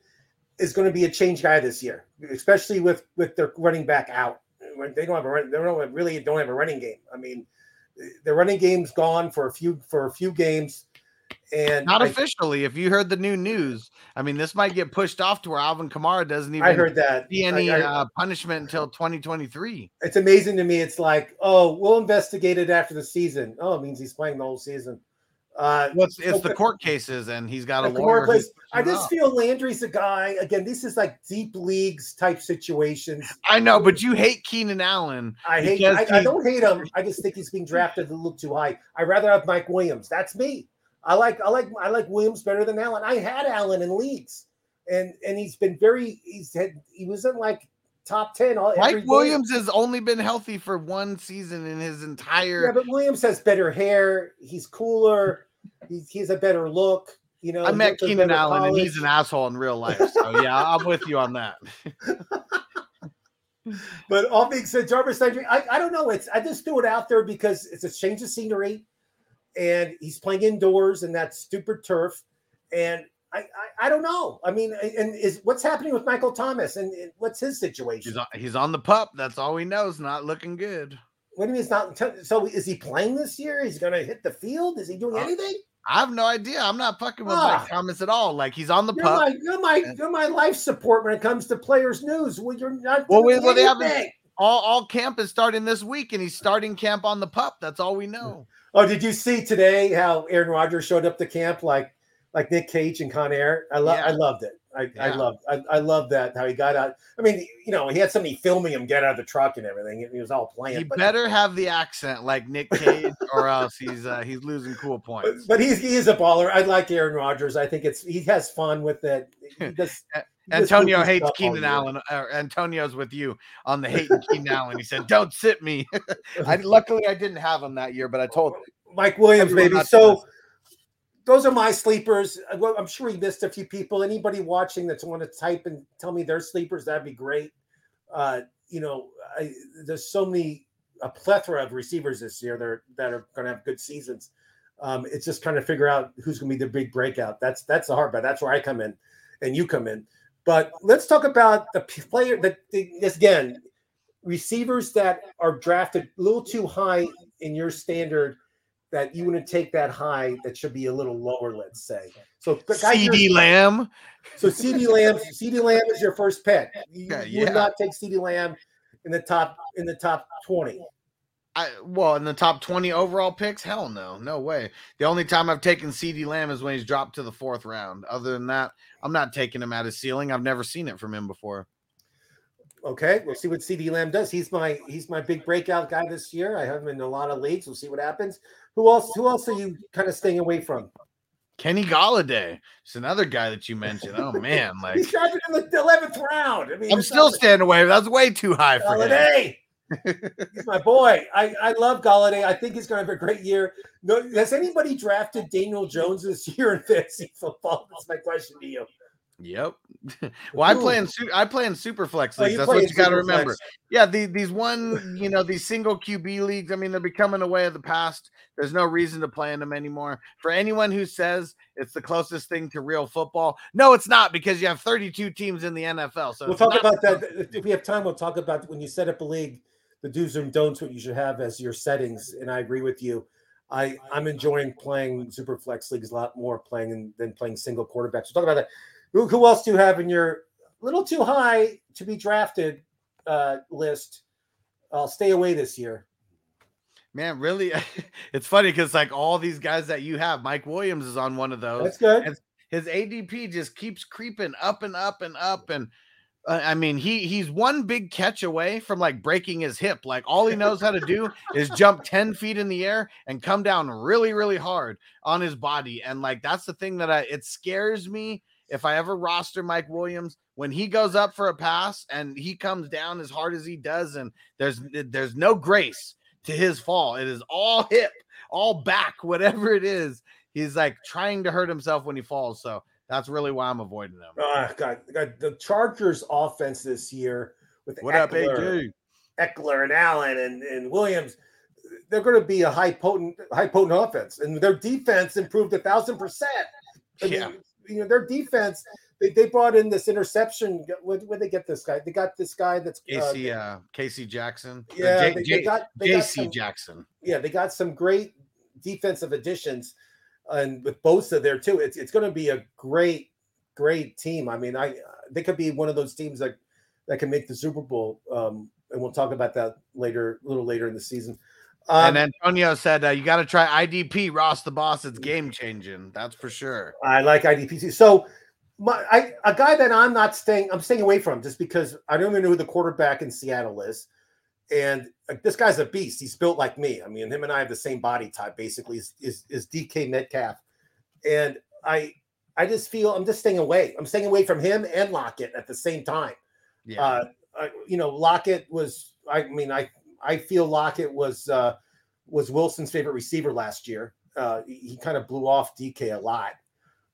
is going to be a change guy this year, especially with with their running back out. They don't have a run, they don't have, really don't have a running game. I mean, the running game's gone for a few for a few games. And not I, officially. If you heard the new news, I mean, this might get pushed off to where Alvin Kamara doesn't even. I heard that. See any I, uh, punishment until 2023. It's amazing to me. It's like, oh, we'll investigate it after the season. Oh, it means he's playing the whole season. Uh, well, it's, the court cases, and he's got a lawyer. Place, I just feel Landry's a guy. Again, this is like deep leagues type situations. I know, but you hate Keenan Allen. I hate. I, I, don't hate him. I just think he's being drafted a little too high. I'd rather have Mike Williams. That's me. I like. I like. I like Williams better than Allen. I had Allen in leagues, and and he's been very. He's had. He was in like top 10 all Mike Williams has only been healthy for one season in his entire Yeah, but Williams has better hair, he's cooler, he's, he has a better look. You know, I met Keenan Allen college. and he's an asshole in real life. So yeah, I'm with you on that. but all being said, Jarvis Landry, I, I don't know. It's I just threw it out there because it's a change of scenery and he's playing indoors and that stupid turf. And I, I, I, don't know. I mean, and is what's happening with Michael Thomas and, and what's his situation? He's on, he's on the pup. That's all we know. Is not looking good. What do you mean? It's not. So is he playing this year? He's going to hit the field. Is he doing uh, anything? I have no idea. I'm not fucking with ah, Mike Thomas at all. Like he's on the you're pup. My, you're my you're my life support when it comes to players' news. Well, you're not. Well, we, well they haven't all, all camp is starting this week, and he's starting camp on the pup. That's all we know. Oh, did you see today how Aaron Rodgers showed up to camp like like Nick Cage and Con Air? I love Yeah. I loved it. I, I loved I, I loved that how he got out. I mean, you know, he had somebody filming him get out of the truck and everything. He was all playing. He but, better have the accent like Nick Cage, or else he's uh, he's losing cool points. but he's he is a baller. I like Aaron Rodgers. I think it's he has fun with it. Does, Antonio hates Keenan. Allen. Or Antonio's with you on the hating Keenan Allen. He said, "Don't sit me." I luckily I didn't have him that year, but I told Mike Williams, to So. Those are my sleepers. Uh, I'm sure we missed a few people. Anybody watching that's want to type and tell me their sleepers, that'd be great. Uh, you know, I, there's so many a plethora of receivers this year that are, that are going to have good seasons. Um, it's just trying to figure out who's going to be the big breakout. That's that's the hard part. That's where I come in, and you come in. But let's talk about the player that again, receivers that are drafted a little too high in your standard that you want to take that high that should be a little lower, let's say. So CeeDee Lamb. so CeeDee Lamb, CeeDee Lamb is your first pick. You, Yeah, you would yeah. not take CeeDee Lamb in the top in the top 20. I, well, in the top 20 overall picks, hell no, no way. The only time I've taken CeeDee Lamb is when he's dropped to the fourth round. Other than that, I'm not taking him at his ceiling. I've never seen it from him before. Okay, we'll see what CeeDee Lamb does. He's my he's my big breakout guy this year. I have him in a lot of leagues. We'll see what happens. Who else? Who else are you kind of staying away from? Kenny Golladay, it's another guy that you mentioned. Oh man, like He's drafted in the eleventh round. I mean, I'm still not- standing away. That's way too high for him. Golladay. he's my boy. I, I love Golladay. I think he's going to have a great year. No, has anybody drafted Daniel Jones this year in fantasy football? That's my question to you. Yep. well, I play in I play in super flex Oh, leagues. you That's what you got to remember. Yeah, the, these one, you know, these single QB leagues. I mean, they're becoming a way of the past. There's no reason to play in them anymore. For anyone who says it's the closest thing to real football, no, it's not because you have 32 teams in the NFL. So We'll talk about that if we have time. We'll talk about when you set up a league, the do's and don'ts, what you should have as your settings. And I agree with you. I I'm enjoying playing super flex leagues a lot more playing in, than playing single quarterbacks. We'll talk about that. Who, who else do you have in your little too high to be drafted uh, list? I'll stay away this year. Man, really, it's funny because like all these guys that you have, Mike Williams is on one of those. That's good. and- his ADP just keeps creeping up and up and up and uh, I mean he he's one big catch away from like breaking his hip like all he knows how to do is jump 10 feet in the air and come down really really hard on his body and like that's the thing that I it scares me if I ever roster Mike Williams when he goes up for a pass and he comes down as hard as he does and there's there's no grace to his fall it is all hip all back whatever it is he's like trying to hurt himself when he falls. So that's really why I'm avoiding them. Oh, ah, God, God, the Chargers offense this year with What up, Ekeler, AJ? Ekeler and Allen and, and Williams, they're going to be a high potent, high potent offense, and their defense improved a thousand percent. Yeah. mean, you know their defense. They, they brought in this interception. Where where they get this guy? They got this guy that's uh, Casey, uh, Casey Jackson. Yeah, J- they, they got they got some, Jackson. yeah, they got some great defensive additions, and with Bosa there too, it's it's going to be a great, great team. I mean, I they could be one of those teams that that can make the Super Bowl. Um, and we'll talk about that later, a little later in the season. Um, and Antonio said uh, you got to try IDP. Ross the boss. It's game changing. That's for sure. I like IDPC. So, my I, a guy that I'm not staying, I'm staying away from just because I don't even know who the quarterback in Seattle is, and uh, this guy's a beast. He's built like me. I mean, him and I have the same body type. Basically, is is, is DK Metcalf, and I I just feel I'm just staying away. I'm staying away from him and Lockett at the same time. Yeah. Uh, I, you know, Lockett was. I mean, I I feel Lockett was uh, was Wilson's favorite receiver last year. Uh, he, he kind of blew off DK a lot,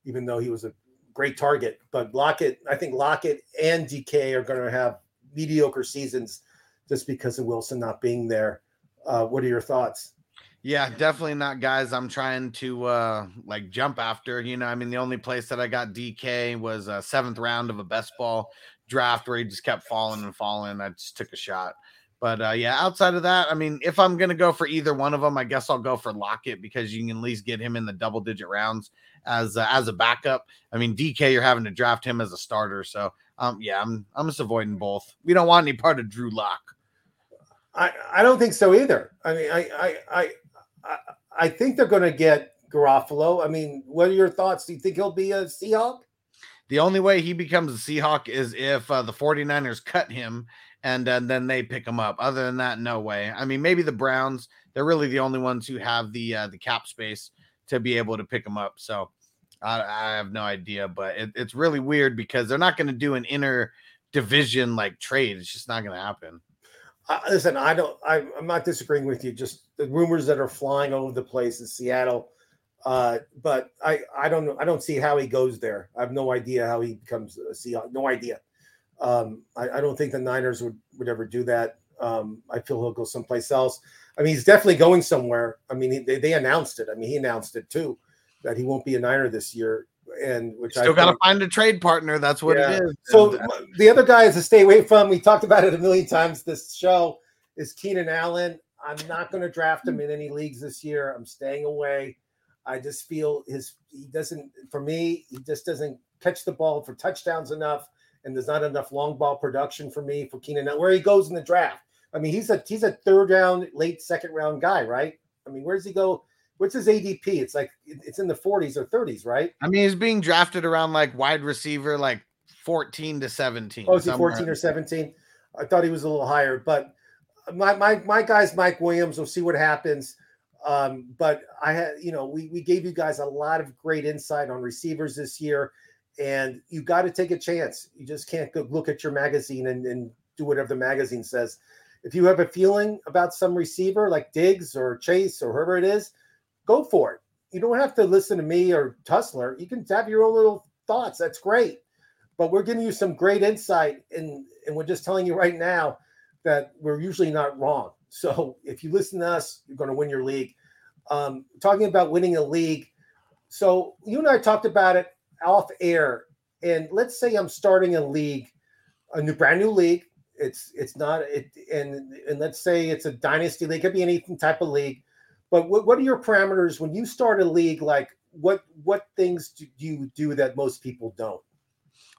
even though he was a great target. But Lockett, I think Lockett and DK are going to have mediocre seasons just because of Wilson not being there. Uh, what are your thoughts? Yeah, definitely not guys I'm trying to uh like jump after. You know, I mean the only place that I got DK was a seventh round of a best ball draft where he just kept falling and falling. I just took a shot. But uh yeah, outside of that, I mean, if I'm gonna go for either one of them, I guess I'll go for Lockett because you can at least get him in the double digit rounds as uh, as a backup. I mean, DK, you're having to draft him as a starter. So um yeah, I'm I'm just avoiding both. We don't want any part of Drew Lock. I, I don't think so either. I mean, I I I I, I think they're going to get Garoppolo. I mean, what are your thoughts? Do you think he'll be a Seahawk? The only way he becomes a Seahawk is if uh, the 49ers cut him and, and then they pick him up. Other than that, no way. I mean, maybe the Browns. They're really the only ones who have the uh, the cap space to be able to pick him up. So I, I have no idea, but it, it's really weird because they're not going to do an inner division like trade. It's just not going to happen. Uh, listen, I don't. I, I'm not disagreeing with you. Just the rumors that are flying all over the place in Seattle. Uh, but I, I don't know. I don't see how he goes there. I have no idea how he becomes a Seahawk. No idea. Um, I, I, don't think the Niners would, would ever do that. Um, I feel he'll go someplace else. I mean, he's definitely going somewhere. I mean, he, they, they announced it. I mean, he announced it too that he won't be a Niner this year. And which I still got to find a trade partner. That's what yeah. it is. So and, uh, the other guy is to stay away from. We talked about it a million times. This show is Keenan Allen. I'm not going to draft him in any leagues this year. I'm staying away. I just feel his he doesn't for me he just doesn't catch the ball for touchdowns enough, and there's not enough long ball production for me for Keenan. Now, Where he goes in the draft, I mean he's a he's a third round, late second round guy, right? I mean where does he go? What's his ADP? It's like it's in the 40s or 30s, right? I mean he's being drafted around like wide receiver, like 14 to 17. Oh, is he 14 or 17? I thought he was a little higher, but my my my guy's Mike Williams. We'll see what happens. Um, but I had, you know, we, we gave you guys a lot of great insight on receivers this year, and you got to take a chance. You just can't go look at your magazine and, and do whatever the magazine says. If you have a feeling about some receiver like Diggs or Chase or whoever it is, go for it. You don't have to listen to me or Hustler. You can have your own little thoughts. That's great. But we're giving you some great insight, and, and we're just telling you right now that we're usually not wrong. So if you listen to us, you're going to win your league. Um, talking about winning a league. So you and I talked about it off air. And let's say I'm starting a league, a new brand new league. It's it's not it and and let's say it's a dynasty league, it could be any type of league. But what, what are your parameters when you start a league? Like what what things do you do that most people don't?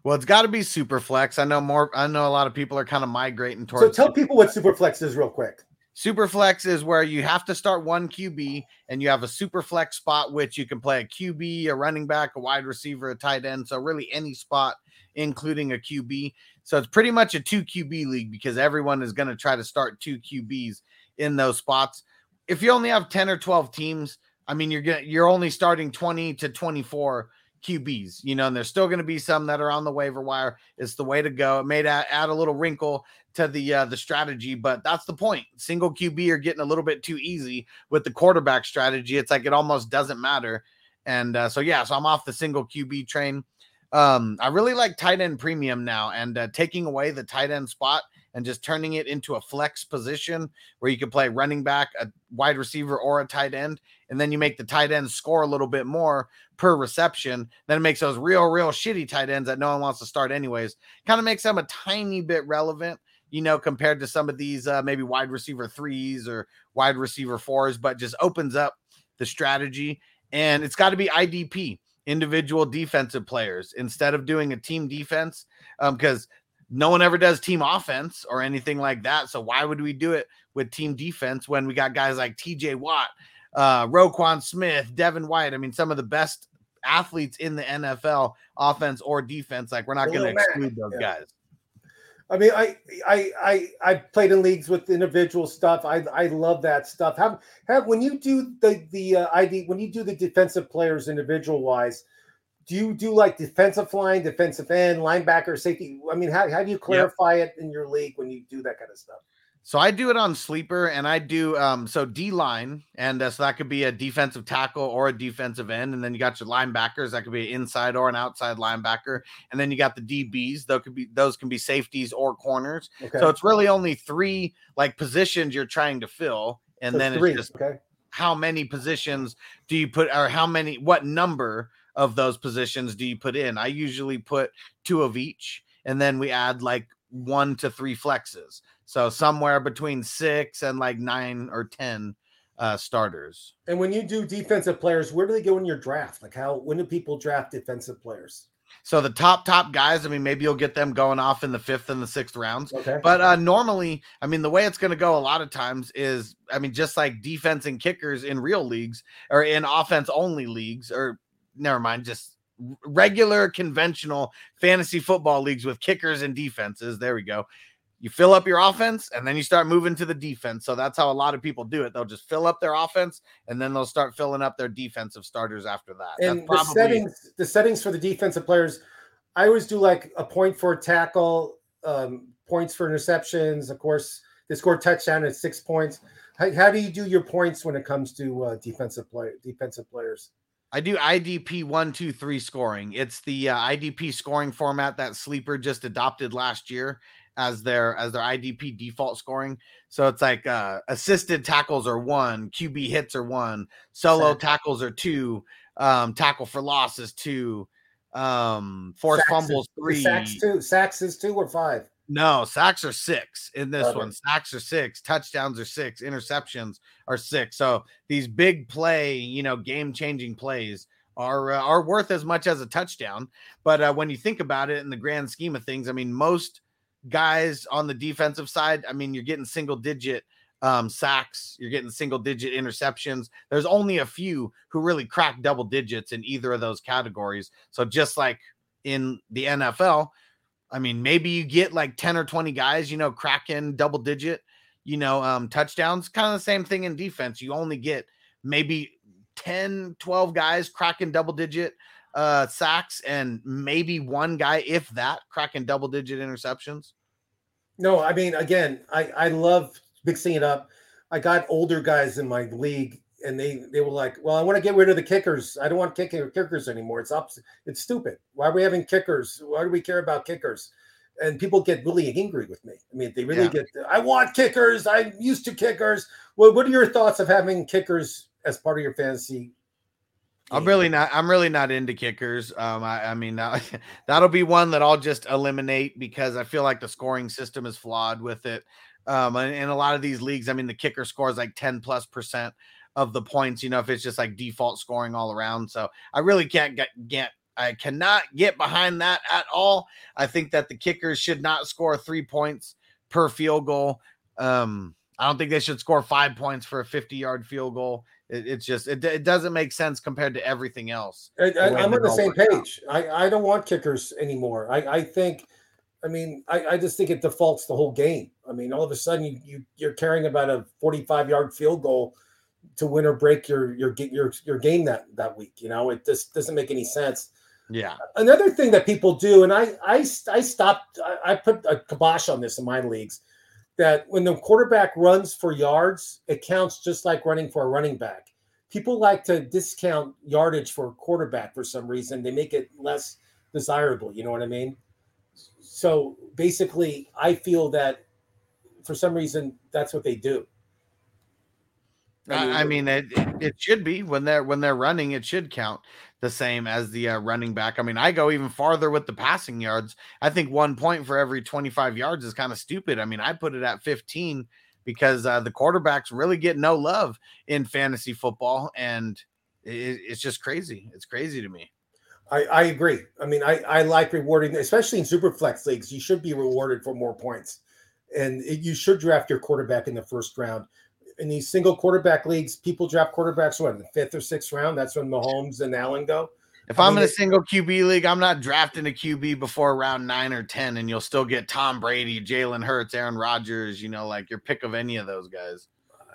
Well, it's got to be super flex. I know more. I know a lot of people are kind of migrating towards. So tell people what super flex is, real quick. Super flex is where you have to start one QB and you have a super flex spot, which you can play a QB, a running back, a wide receiver, a tight end. So, really, any spot, including a QB. So, it's pretty much a two QB league because everyone is going to try to start two QBs in those spots. If you only have 10 or 12 teams, I mean, you're to, you're only starting 20 to 24 QBs, you know, and there's still going to be some that are on the waiver wire. It's the way to go. It may add, add a little wrinkle to the uh, the strategy, but that's the point. Single QB are getting a little bit too easy with the quarterback strategy. It's like it almost doesn't matter. And uh, so yeah, so I'm off the single QB train. Um, I really like tight end premium now, and uh, taking away the tight end spot and just turning it into a flex position where you can play running back, a wide receiver, or a tight end. And then you make the tight end score a little bit more per reception. Then it makes those real, real shitty tight ends that no one wants to start, anyways. Kind of makes them a tiny bit relevant, you know, compared to some of these uh, maybe wide receiver threes or wide receiver fours, but just opens up the strategy. And it's got to be IDP individual defensive players instead of doing a team defense because um, no one ever does team offense or anything like that. So why would we do it with team defense when we got guys like TJ Watt, uh, Roquan Smith, Devin White? I mean, some of the best athletes in the NFL, offense or defense. Like we're not going to exclude those yeah. guys. I mean, I I I I played in leagues with individual stuff. I I love that stuff. Have have when you do the the uh, ID when you do the defensive players individual wise, do you do like defensive line, defensive end, linebacker, safety? I mean, how, how do you clarify yep. it in your league when you do that kind of stuff? So I do it on sleeper, and I do um so D line, and uh, so that could be a defensive tackle or a defensive end, and then you got your linebackers that could be an inside or an outside linebacker, and then you got the DBs. Those could be those can be safeties or corners. Okay. So it's really only three like positions you're trying to fill, and so then three. it's just okay. how many positions do you put, or how many, what number of those positions do you put in? I usually put two of each, and then we add like one to three flexes. So somewhere between six and like nine or ten uh, starters. And when you do defensive players, where do they go in your draft? Like how when do people draft defensive players? So the top top guys, I mean, maybe you'll get them going off in the fifth and the sixth rounds. Okay. But uh, normally, I mean, the way it's going to go a lot of times is, I mean, just like defense and kickers in real leagues or in offense only leagues, or never mind, just regular conventional fantasy football leagues with kickers and defenses. There we go. You fill up your offense and then you start moving to the defense. So that's how a lot of people do it. They'll just fill up their offense and then they'll start filling up their defensive starters after that. And That's the settings, the settings for the defensive players, I always do like a point for a tackle, um, points for interceptions. Of course, they score touchdown at six points. How, how do you do your points when it comes to uh, defensive play defensive players? I do IDP one, two, three scoring. It's the uh, IDP scoring format that Sleeper just adopted last year as their as their IDP default scoring. So it's like uh, assisted tackles are one, QB hits are one, solo tackles are two, um, tackle for loss is two, um, forced Sacks is- fumbles three. Sacks two. Sacks is two or five. No, sacks are six in this one. Sacks are six, touchdowns are six, interceptions are six. So these big play, you know, game changing plays are uh, are worth as much as a touchdown. But uh, when you think about it in the grand scheme of things, I mean, most guys on the defensive side, I mean, you're getting single digit um, sacks, you're getting single digit interceptions. There's only a few who really crack double digits in either of those categories. So just like in the NFL, I mean, maybe you get like 10 or 20 guys, you know, cracking double digit, you know, um, touchdowns. Kind of the same thing in defense. You only get maybe 10, 12 guys cracking double digit uh sacks and maybe one guy, if that, cracking double digit interceptions. No, I mean, again, I I love mixing it up. I got older guys in my league, and they they were like, "Well, I want to get rid of the kickers. I don't want kicker kickers anymore. It's up. It's stupid. Why are we having kickers? Why do we care about kickers?" And people get really angry with me. I mean, they really Yeah. get. I want kickers. I'm used to kickers. Well, what are your thoughts of having kickers as part of your fantasy? I'm really not. I'm really not into kickers. Um, I, I mean, that, that'll be one that I'll just eliminate because I feel like the scoring system is flawed with it. Um, and in a lot of these leagues, I mean, the kicker scores like 10 plus percent of the points. You know, if it's just like default scoring all around. So I really can't get get. I cannot get behind that at all. I think that the kickers should not score three points per field goal. Um, I don't think they should score five points for a 50 yard field goal. It, it's just it, it doesn't make sense compared to everything else. I, I'm on the same out. page. I, I don't want kickers anymore. I, I think, I mean, I, I just think it defaults the whole game. I mean, all of a sudden you, you you're caring about a 45 yard field goal to win or break your your your your game that that week. You know, it just doesn't make any sense. Yeah. Another thing that people do, and I I I stopped. I, I put a kibosh on this in my leagues. That when the quarterback runs for yards, it counts just like running for a running back people like to discount yardage for a quarterback for some reason. They make it less desirable. You know what I mean? So basically, I feel that for some reason that's what they do. I, I mean, it, it it should be when they're when they're running, it should count the same as the uh, running back. I mean, I go even farther with the passing yards. I think one point for every 25 yards is kind of stupid. I mean, I put it at 15 because uh, the quarterbacks really get no love in fantasy football, and it, it's just crazy. It's crazy to me. I, I agree. I mean, I, I like rewarding, especially in super flex leagues. You should be rewarded for more points, and it, you should draft your quarterback in the first round. In these single quarterback leagues, people draft quarterbacks what in the fifth or sixth round. That's when Mahomes and Allen go. If I I'm mean, in a single QB league, I'm not drafting a QB before round nine or 10, and you'll still get Tom Brady, Jalen Hurts, Aaron Rodgers, you know, like your pick of any of those guys.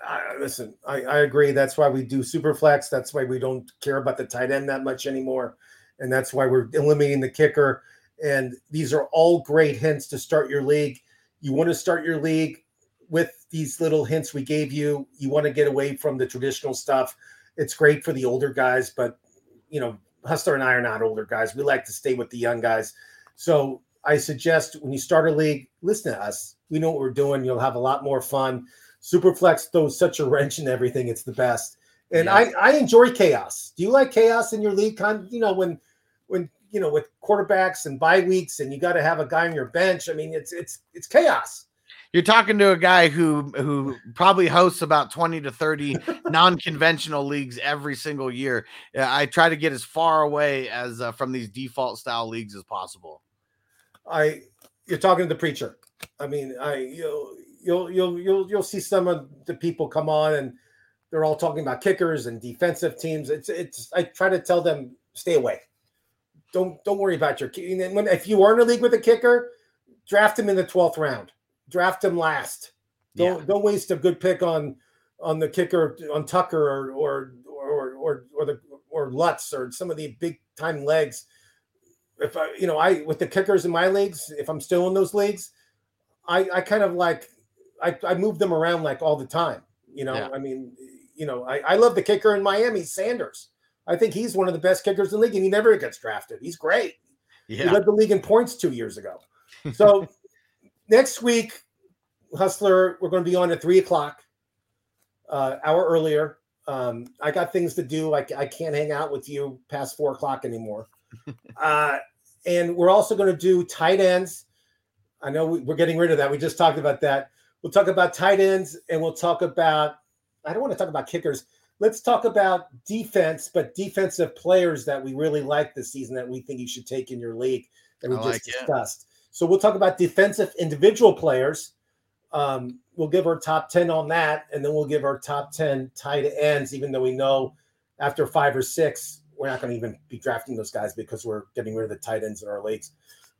I, listen, I, I agree. That's why we do super flex. That's why we don't care about the tight end that much anymore. And that's why we're eliminating the kicker. And these are all great hints to start your league. You want to start your league with these little hints we gave you. You want to get away from the traditional stuff. It's great for the older guys, but you know, Hustler and I are not older guys. We like to stay with the young guys. So I suggest when you start a league, listen to us. We know what we're doing. You'll have a lot more fun. Superflex throws such a wrench in everything. It's the best. And Yeah. I, I enjoy chaos. Do you like chaos in your league? Con, you know, when when you know with quarterbacks and bye weeks and you got to have a guy on your bench. I mean, it's it's it's chaos. You're talking to a guy who who probably hosts about 20 to 30 non-conventional leagues every single year. I try to get as far away as uh, from these default style leagues as possible. I you're talking to the preacher. I mean, I you'll you'll you'll you'll you'll see some of the people come on and they're all talking about kickers and defensive teams. It's it's I try to tell them stay away. Don't don't worry about your when if you are in a league with a kicker, draft him in the 12th round. Draft him last. Don't yeah. don't waste a good pick on on the kicker on Tucker or or or or, or the or Lutz or some of the big time legs. If I you know I with the kickers in my leagues, if I'm still in those leagues, I I kind of like I I move them around like all the time. You know, yeah. I mean, you know, I, I love the kicker in Miami, Sanders. I think he's one of the best kickers in the league, and he never gets drafted. He's great. Yeah. He led the league in points two years ago. So next week, Hustler, we're going to be on at three o'clock, uh, hour earlier. Um, I got things to do. I, I can't hang out with you past four o'clock anymore. uh, and we're also going to do tight ends. I know we, we're getting rid of that. We just talked about that. We'll talk about tight ends and we'll talk about, I don't want to talk about kickers. Let's talk about defense, but defensive players that we really like this season that we think you should take in your league that we I just like discussed. It. So we'll talk about defensive individual players. Um, we'll give our top 10 on that, and then we'll give our top 10 tight ends, even though we know after five or six, we're not going to even be drafting those guys because we're getting rid of the tight ends in our leagues.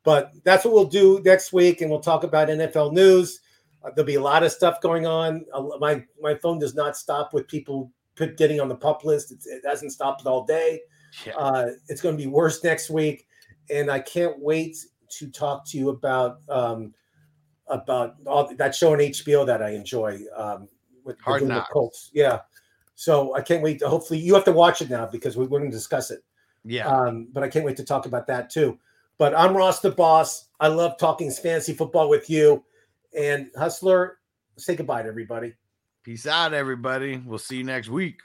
But that's what we'll do next week, and we'll talk about NFL news. Uh, there'll be a lot of stuff going on. Uh, my my phone does not stop with people getting on the pup list. It's, it hasn't stopped all day. Yeah. Uh, it's going to be worse next week, and I can't wait to talk to you about um, about all that show on HBO that I enjoy um, with Hard Knocks. Colts. Yeah, so I can't wait. To, hopefully, you have to watch it now because we're going to discuss it. Yeah, um, but I can't wait to talk about that too. But I'm Ross the Boss. I love talking fantasy football with you. And Hustler, say goodbye to everybody. Peace out, everybody. We'll see you next week.